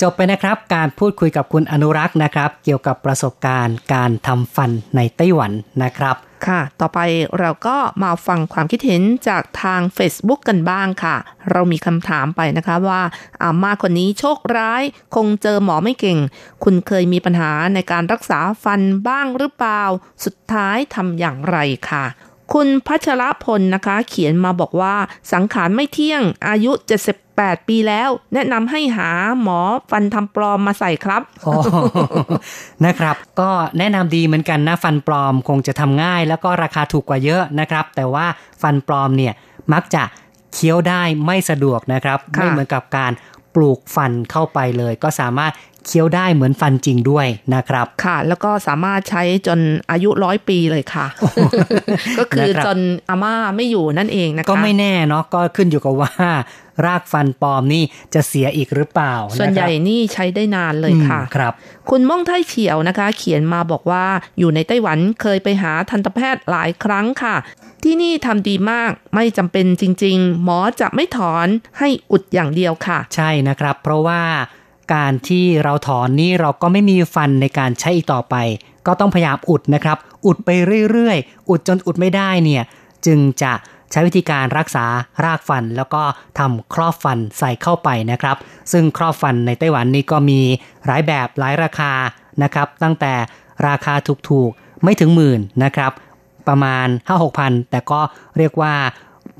จบไปนะครับ การพูดคุยกับคุณอนุรักษ์นะครับ เกี่ยวกับประสบการณ์การทำฟันในไต้หวันนะครับ ค่ะ ต่อไปเราก็มาฟังความคิดเห็นจากทาง Facebook กันบ้างค่ะ เรามีคำถามไปนะคะว่าอาม่าคนนี้โชคร้าย คงเจอหมอไม่เก่ง คุณเคยมีปัญหาในการรักษาฟันบ้างหรือเปล่า สุดท้ายทำอย่างไรค่ะ คุณพัชรพลนะคะ เขียนมาบอกว่าสังขารไม่เที่ยงอายุ 78 ปีแล้ว แนะนำให้หาหมอฟันทำปลอมมาใส่ครับอ๋อนะครับ ก็แนะนำดีเหมือนกันนะฟันปลอมคงจะทำง่าย แล้วก็ราคาถูกกว่าเยอะนะครับ แต่ว่าฟันปลอมเนี่ยมักจะเคี้ยวได้ไม่สะดวกนะครับค่ะไม่เหมือนกับการปลูกฟันเข้าไปเลย ก็สามารถเคี้ยวได้เหมือนฟันจริงด้วยนะครับ ค่ะ แล้วก็สามารถใช้จนอายุร้อยปีเลยค่ะ ก็คือนะครับจนอาม่าไม่อยู่นั่นเองนะคะก็ไม่แน่เนาะก็ขึ้นอยู่กับว่ารากฟันปลอมนี่จะเสียอีกหรือเปล่า ส่วนใหญ่ะครับนี่ใช้ได้นานเลยค่ะอืมครับ คุณม่องไทเฉียวนะคะ เขียนมาบอกว่าอยู่ในไต้หวันเคยไปหาทันตแพทย์หลายครั้งค่ะ ที่นี่ทำดีมากไม่จำเป็นจริง ๆ หมอจะไม่ถอนให้อุดอย่างเดียวค่ะ ใช่นะครับ เพราะว่า การที่เราถอนนี่เราก็ไม่มีฟันในการใช้อีกต่อไป ก็ต้องพยายามอุดนะครับ อุดไปเรื่อยๆ อุดจนอุดไม่ได้เนี่ยจึงจะใช้วิธีการรักษารากฟันแล้วก็ทำครอบฟันใส่เข้าไปนะครับ ซึ่งครอบฟันในไต้หวันนี่ก็มีหลายแบบหลายราคานะครับ ตั้งแต่ราคาถูกๆ ไม่ถึงหมื่นนะครับ ประมาณ 5 6พันแต่ก็เรียกว่า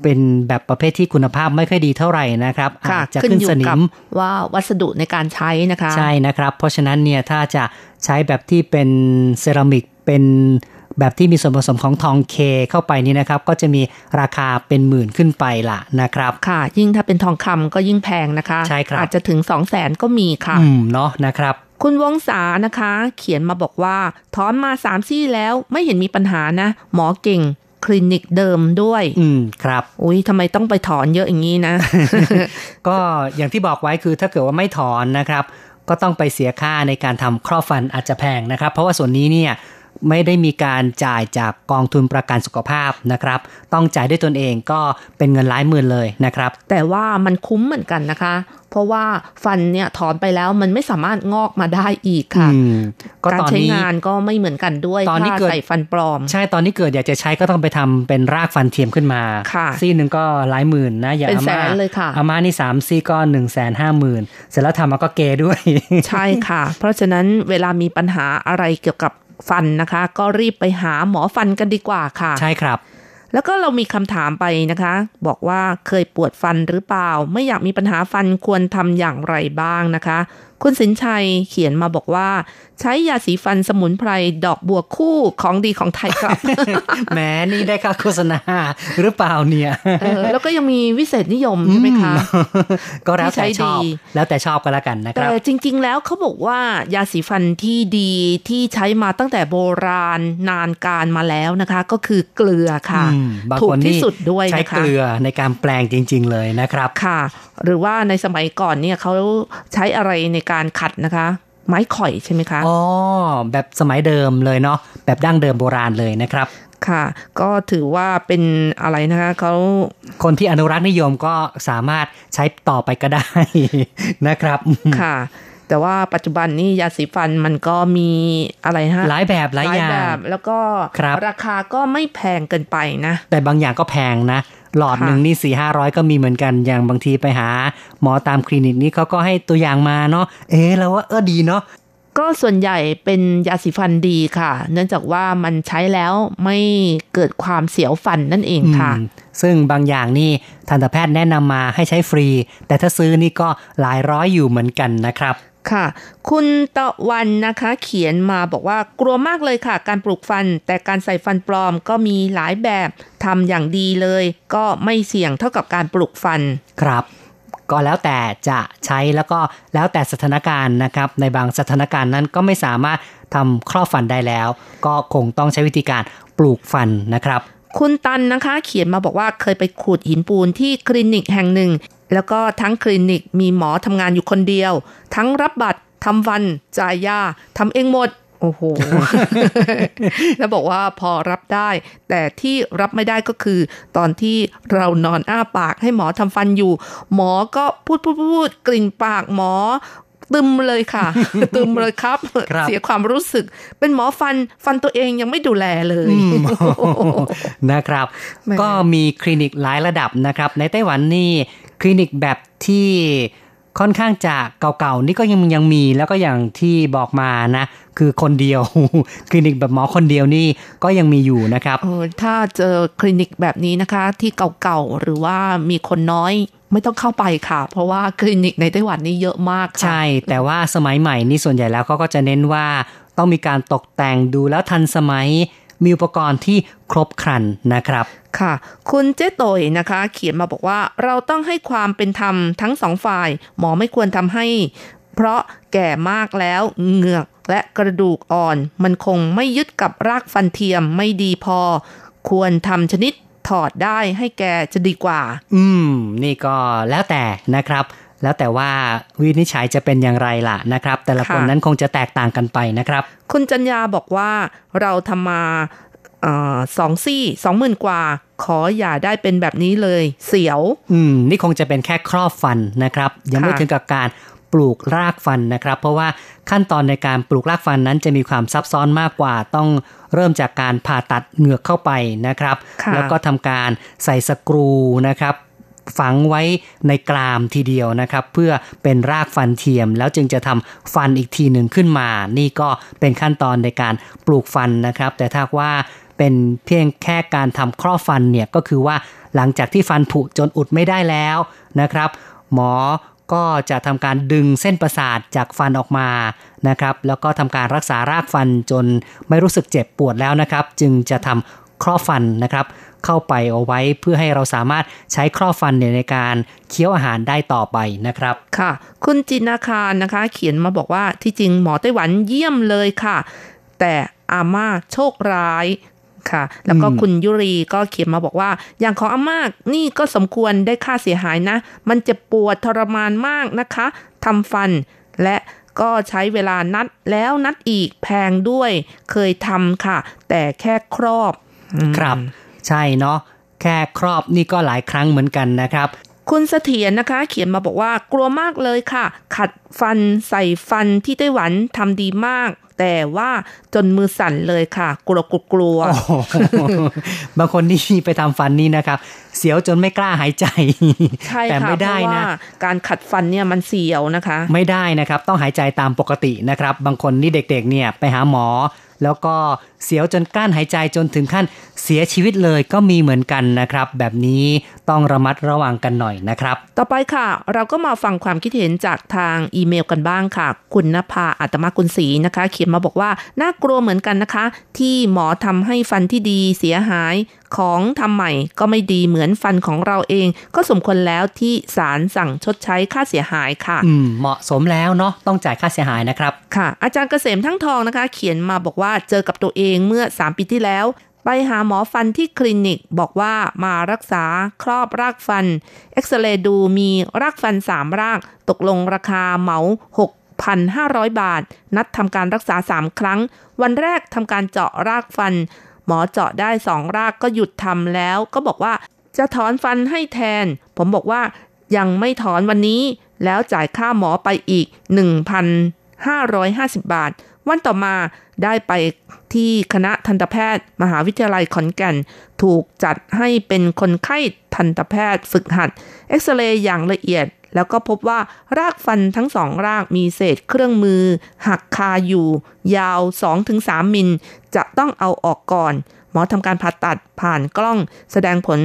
เป็นแบบประเภทที่คุณภาพไม่ค่อยดีเท่าไหร่นะครับค่ะอาจจะขึ้นขึ้นอยู่สนิกับมว่าวัสดุในการใช้นะคะ ใช่นะครับ เพราะฉะนั้นเนี่ยถ้าจะใช้แบบที่เป็นเซรามิกเป็นแบบที่มีส่วนผสมของทองเคเข้าไปนี่นะครับ ก็จะมีราคาเป็นหมื่นขึ้นไปล่ะนะครับ ค่ะ ยิ่งถ้าเป็นทองคำก็ยิ่งแพงนะคะใช่ครับอาจจะถึง 2 0 0แสนก็มีค่ะ อืมเนาะนะครับ คุณวงศานะคะ เขียนมาบอกว่าถอนมาสามซี่แล้วไม่เห็นมีปัญหานะ หมอเก่ง คลินิกเดิมด้วย อืมครับอุ้ยทำไมต้องไปถอนเยอะอย่างนี้นะ ก็อย่างที่บอกไว้คือถ้าเกิดว่าไม่ถอนนะครับ ก็ต้องไปเสียค่าในการทำครอบฟันอาจจะแพงนะครับ เพราะว่าส่วนนี้เนี่ย ไม่ได้มีการจ่ายจากกองทุนประกันสุขภาพนะครับ ต้องจ่ายด้วยตนเองก็เป็นเงินหลายหมื่นเลยนะครับ แต่ว่ามันคุ้มเหมือนกันนะคะ เพราะว่าฟันเนี่ยถอนไปแล้วมันไม่สามารถงอกมาได้อีกค่ะอืมก็การตอนใช้นี้งานก็ไม่เหมือนกันด้วยตอนนี้ถ้าเกิดใส่ฟันปลอม ใช่ตอนนี้เกิดอยากจะใช้ก็ต้องไปทำเป็นรากฟันเทียมขึ้นมาค่ะซี่หนึ่งก็หลายหมื่นนะอย่างเป็นอาแสม่านเลยค่ะอาม่านี่สามซี่ก็หนึ่งแสนห้าหมื่นเสร็จแล้วทำมาก็เกด้วย ใช่ค่ะ เพราะฉะนั้นเวลามีปัญหาอะไรเกี่ยวกับ ฟันนะคะ ก็รีบไปหาหมอฟันกันดีกว่าค่ะ ใช่ครับ แล้วก็เรามีคำถามไปนะคะ บอกว่าเคยปวดฟันหรือเปล่า ไม่อยากมีปัญหาฟันควรทำอย่างไรบ้างนะคะ คุณสินชัยเขียนมาบอกว่า ใช้ยาสีฟันสมุนไพรดอกบัวคู่ของดีของไทยครับแหมนี่ได้ค่าโฆษณาหรือเปล่าเนี่ยเออแล้วก็ยังมีวิเศษนิยมใช่ไหมคะก็แล้วแต่ที่ชใช้อบดีแล้วแต่ชอบก็แล้วกันนะคแต่รับจริง ๆ แล้วเขาบอกว่ายาสีฟันที่ดีที่ใช้มาตั้งแต่โบราณนานการมาแล้วนะคะ ก็คือเกลือค่ะอืมบางถูคกนที่นี่สุดด้วยใช้นะคะเกลือในการแปลงจริง ๆ เลยนะครับค่ะ หรือว่าในสมัยก่อนเนี่ยเขาใช้อะไรในการขัดนะคะ ไม้ข่อยใช่ไหมคะอ๋อแบบสมัยเดิมเลยเนาะแบบดั้งเดิมโบราณเลยนะครับค่ะ ก็ถือว่าเป็นอะไรนะคะเขาคนที่อนุรักษ์นิยมก็สามารถใช้ต่อไปก็ได้นะครับค่ะ แต่ว่าปัจจุบันนี่ยาสีฟันมันก็มีอะไรฮะหลายแบบหลายอย่างแบบแล้วก็ครับราคาก็ไม่แพงเกินไปนะ แต่บางอย่างก็แพงนะ หลอดค่ะหนึ่งนี่สี่ห้าร้อยก็มีเหมือนกันอย่างบางทีไปหา หมอตามคลินิกนี้เขาก็ให้ตัวอย่างมาเนาะเอ๊ะแล้วว่าเออดีเนาะก็ส่วนใหญ่เป็นยาสีฟันดีค่ะ เนื่องจากว่ามันใช้แล้วไม่เกิดความเสียวฟันนั่นเองค่ะอืมซึ่งบางอย่างนี่ทันตแพทย์แนะนำมาให้ใช้ฟรี แต่ถ้าซื้อนี่ก็หลายร้อยอยู่เหมือนกันนะครับ ค่ะ คุณตะวันนะคะเขียนมาบอกว่ากลัวมากเลยค่ะ การปลูกฟัน แต่การใส่ฟันปลอมก็มีหลายแบบทำอย่างดีเลย ก็ไม่เสี่ยงเท่ากับการปลูกฟันครับก็แล้วแต่จะใช้แล้วก็แล้วแต่สถานการณ์นะครับ ในบางสถานการณ์นั้นก็ไม่สามารถทำครอบฟันได้แล้ว ก็คงต้องใช้วิธีการปลูกฟันนะครับ คุณตันนะคะ เขียนมาบอกว่าเคยไปขูดหินปูนที่คลินิกแห่งหนึ่ง แล้วก็ทั้งคลินิกมีหมอทำงานอยู่คนเดียว ทั้งรับบัตรทำฟันจ่ายยาทำเองหมด โอ้โห แล้วบอกว่าพอรับได้ แต่ที่รับไม่ได้ก็คือ ตอนที่เรานอนอ้าปากให้หมอทำฟันอยู่ หมอก็พูดพูดพูดกลิ่นปากหมอตึมเลยค่ะ ตึมเลยครับครับเสียความรู้สึก เป็นหมอฟันฟันตัวเองยังไม่ดูแลเลยนะครับแหมก็มีคลินิกหลายระดับนะครับ ในไต้หวันนี่ คลินิกแบบที่ค่อนข้างจะเก่าๆนี่ก็ยังยังมีแล้วก็อย่างที่บอกมานะ คือคนเดียว คลินิกแบบหมอคนเดียวนี่ก็ยังมีอยู่นะครับเออถ้าเจอคลินิกแบบนี้นะคะ ที่เก่าๆหรือว่ามีคนน้อยไม่ต้องเข้าไปค่ะ เพราะว่าคลินิกในไต้หวันนี่เยอะมากค่ะใช่ แต่ว่าสมัยใหม่นี่ส่วนใหญ่แล้วเขาก็จะเน้นว่าต้องมีการตกแต่งดูแล้วทันสมัยมีอุปกรณ์ที่ครบครันนะครับ ค่ะ คุณเจ๊โตยนะคะ เขียนมาบอกว่าเราต้องให้ความเป็นธรรมทั้งสองฝ่าย หมอไม่ควรทำให้ เพราะแก่มากแล้วเหงือกและกระดูกอ่อน มันคงไม่ยึดกับรากฟันเทียมไม่ดีพอ ควรทำชนิดถอดได้ให้แกจะดีกว่า อืม นี่ก็แล้วแต่นะครับ แล้วแต่ว่าวินิจฉัยจะเป็นอย่างไรล่ะนะครับ แต่ละคนค่ะนั้นคงจะแตกต่างกันไปนะครับ คุณจัญญาบอกว่าเราทำมาเออ สองซี่สองหมื่นกว่า ขออย่าได้เป็นแบบนี้เลย เสียว อืม นี่คงจะเป็นแค่ครอบฟันนะครับ ยังไม่ค่ะถึงกับการปลูกรากฟันนะครับ เพราะว่าขั้นตอนในการปลูกรากฟันนั้นจะมีความซับซ้อนมากกว่า ต้องเริ่มจากการผ่าตัดเหงือกเข้าไปนะครับค่ะแล้วก็ทำการใส่สกรูนะครับฝังไว้ในกรามทีเดียวนะครับ เพื่อเป็นรากฟันเทียม แล้วจึงจะทำฟันอีกทีหนึ่งขึ้นมา นี่ก็เป็นขั้นตอนในการปลูกฟันนะครับ แต่ถ้าว่า เป็นเพียงแค่การทำครอบฟันเนี่ยก็คือว่าหลังจากที่ฟันผุจนอุดไม่ได้แล้วนะครับ หมอก็จะทำการดึงเส้นประสาทจากฟันออกมานะครับ แล้วก็ทำการรักษารากฟันจนไม่รู้สึกเจ็บปวดแล้วนะครับ จึงจะทำครอบฟันนะครับ เข้าไปเอาไว้เพื่อให้เราสามารถใช้ครอบฟันเนี่ยในการเคี้ยวอาหารได้ต่อไปนะครับ ค่ะ คุณจินาคารนะคะ เขียนมาบอกว่าที่จริงหมอไต้หวันเยี่ยมเลยค่ะ แต่อาม่าโชคร้าย ค่ะ แล้วก็อืมคุณยุรีก็เขียนมาบอกว่า อย่างของอาม่านี่ก็สมควรได้ค่าเสียหายนะ มันจะปวดทรมานมากนะคะทำฟันและก็ใช้เวลานัดแล้วนัดอีกแพงด้วย เคยทำค่ะ แต่แค่ครอบอืมครับ ใช่เนาะแค่ครอบนี่ก็หลายครั้งเหมือนกันนะครับคุณเสถียรนะคะ เขียนมาบอกว่ากลัวมากเลยค่ะ ขัดฟันใส่ฟันที่ไต้หวันทำดีมาก แต่ว่าจนมือสั่นเลยค่ะ กลัวกลัวกลัวโอ้โหบางคนนี่ไปทำฟันนี่นะครับ เสียวจนไม่กล้าหายใจใช่แต่ค่ะไม่เพได้ราะว่านะการขัดฟันเนี่ยมันเสียวนะคะ ไม่ได้นะครับ ต้องหายใจตามปกตินะครับ บางคนนี่เด็กๆเนี่ยไปหาหมอ แล้วก็เสียวจนกลั้นหายใจจนถึงขั้นเสียชีวิตเลยก็มีเหมือนกันนะครับ แบบนี้ต้องระมัดระวังกันหน่อยนะครับ ต่อไปค่ะ เราก็มาฟังความคิดเห็นจากทางอีเมลกันบ้างค่ะ คุณนภาอัตมากุลศรีนะคะ เขียนมาบอกว่าน่ากลัวเหมือนกันนะคะ ที่หมอทำให้ฟันที่ดีเสียหาย ของทำใหม่ก็ไม่ดีเหมือนฟันของเราเอง ก็สมควรแล้วที่ศาลสั่งชดใช้ค่าเสียหายค่ะอืมเหมาะสมแล้วเนาะต้องจ่ายค่าเสียหายนะครับค่ะ อาจารย์เกษมทั้งทองนะคะ เขียนมาบอกว่าเจอกับตัวเองเมื่อ 3 ปีที่แล้วไปหาหมอฟันที่คลินิกบอกว่ามารักษาครอบรากฟัน เอ็กซเรย์ดูมีรากฟัน3ราก ตกลงราคาเหมา 6,500 บาท นัดทำการรักษา 3 ครั้ง วันแรกทำการเจาะรากฟัน หมอเจาะได้2รากก็หยุดทำแล้ว ก็บอกว่าจะถอนฟันให้แทน ผมบอกว่ายังไม่ถอนวันนี้ แล้วจ่ายค่าหมอไปอีก 1,550 บาท วันต่อมาได้ไปที่คณะทันตแพทย์ มหาวิทยาลัยขอนแก่น ถูกจัดให้เป็นคนไข้ทันตแพทย์ฝึกหัด เอ็กซเรย์อย่างละเอียด แล้วก็พบว่ารากฟันทั้งสองรากมีเศษเครื่องมือ หักคาอยู่ ยาว 2-3 มิล จะต้องเอาออกก่อน หมอทำการผ่าตัดผ่านกล้อง แสดงผล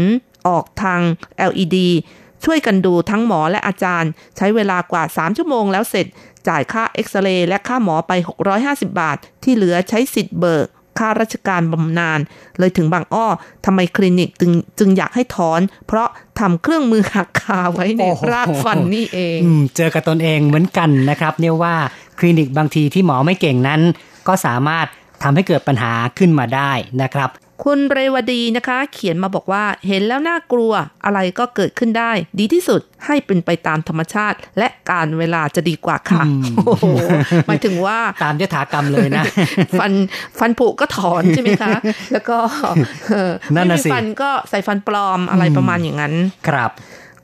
ออกทาง LED ช่วยกันดูทั้งหมอและอาจารย์ ใช้เวลากว่า 3 ชั่วโมงแล้วเสร็จ จ่ายค่าเอ็กซเรย์และค่าหมอไป 650 บาท ที่เหลือใช้สิทธิ์เบิก ค่าราชการบำนาญเลยถึงบางอ้อทำไมคลินิกจึงจึงอยากให้ถอน เพราะทำเครื่องมือหักคาไว้ในโอ้โหรากฟันนี่เองอืมเจอกับตนเองเหมือนกันนะครับ เนี่ยว่าคลินิกบางทีที่หมอไม่เก่งนั้น ก็สามารถทำให้เกิดปัญหาขึ้นมาได้นะครับ คุณเรวดีนะคะ เขียนมาบอกว่าเห็นแล้วน่ากลัวอะไรก็เกิดขึ้นได้ ดีที่สุดให้เป็นไปตามธรรมชาติ และการเวลาจะดีกว่าค่ะอืมโอ้โหหมายถึงว่าตามยถากรรมเลยนะ ฟันฟันผุก็ถอนใช่ไหมคะ แล้วก็เออนั่นไม่น่ะมีสิฟันก็ใส่ฟันปลอมอะไรประมาณอย่างนั้น ครับ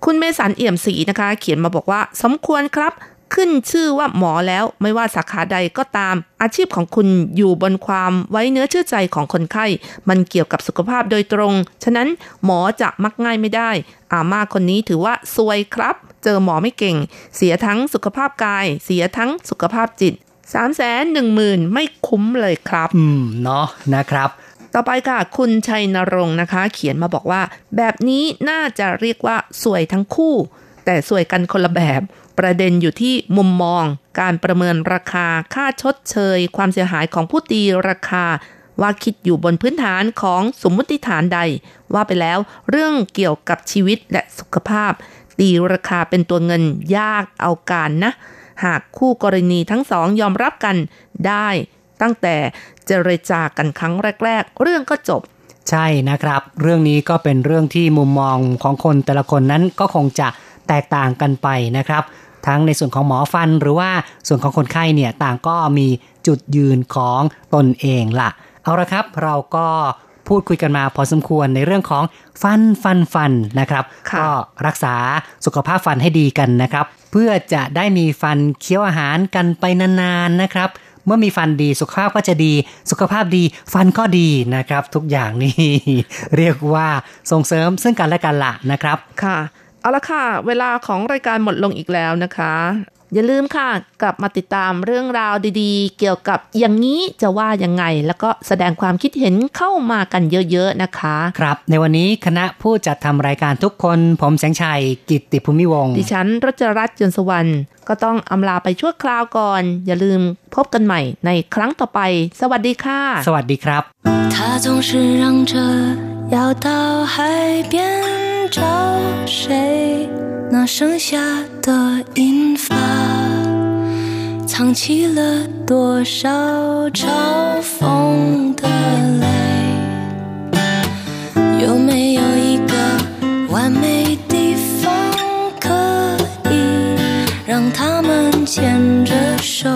คุณเมสันเอี่ยมศรีนะคะ เขียนมาบอกว่า สมควรครับ ขึ้นชื่อว่าหมอแล้วไม่ว่าสาขาใดก็ตาม อาชีพของคุณอยู่บนความไว้เนื้อเชื่อใจของคนไข้ มันเกี่ยวกับสุขภาพโดยตรง ฉะนั้นหมอจะมักง่ายไม่ได้ อาม่าคนนี้ถือว่าซวยครับ เจอหมอไม่เก่ง เสียทั้งสุขภาพกาย เสียทั้งสุขภาพจิต3ามแสนหนึ่งหมื่นไม่คุ้มเลยครับ อืม เนาะนะครับต่อไปค่ะ คุณชัยนรงค์นะคะ เขียนมาบอกว่า แบบนี้น่าจะเรียกว่าสวยทั้งคู่ แต่สวยกันคนละแบบ ประเด็นอยู่ที่มุมมอง การประเมินราคาค่าชดเชย ความเสียหายของผู้ตีราคา ว่าคิดอยู่บนพื้นฐานของสมมติฐานใด ว่าไปแล้วเรื่องเกี่ยวกับชีวิตและสุขภาพ ตีราคาเป็นตัวเงินยากเอาการนะ หากคู่กรณีทั้งสองยอมรับกันได้ตั้งแต่เจรจากันครั้งแรก ๆ เรื่องก็จบใช่นะครับ เรื่องนี้ก็เป็นเรื่องที่มุมมองของคนแต่ละคนนั้นก็คงจะ แตกต่างกันไปนะครับ ทั้งในส่วนของหมอฟันหรือว่าส่วนของคนไข้เนี่ยต่างก็มีจุดยืนของตนเองล่ะ เอาละครับเราก็พูดคุยกันมาพอสมควรในเรื่องของฟันฟันฟันนะครับค่ะก็รักษาสุขภาพฟันให้ดีกันนะครับ เพื่อจะได้มีฟันเคี้ยวอาหารกันไปนานๆนะครับ เมื่อมีฟันดีสุขภาพก็จะดี สุขภาพดีฟันก็ดีนะครับ ทุกอย่างนี่เรียกว่าส่งเสริมซึ่งกันและกันละนะครับ ค่ะ เอาละค่ะ เวลาของรายการหมดลงอีกแล้วนะคะ อย่าลืมค่ะ กลับมาติดตามเรื่องราวดีๆ เกี่ยวกับอย่างนี้จะว่ายังไง แล้วก็แสดงความคิดเห็นเข้ามากันเยอะๆนะคะ ครับ ในวันนี้คณะผู้จัดทำรายการทุกคน ผมแสงชัย กิตติภูมิวงดิฉันรัชรัตน์จนสวรรค์ก็ต้องอำลาไปชั่วคราวก่อน อย่าลืมพบกันใหม่ในครั้งต่อไป สวัสดีค่ะ สวัสดีครับ他总是让这要到海边找谁，那剩下的银发，藏起了多少嘲讽的泪？有没有一个完美地方，可以让他们牵着手？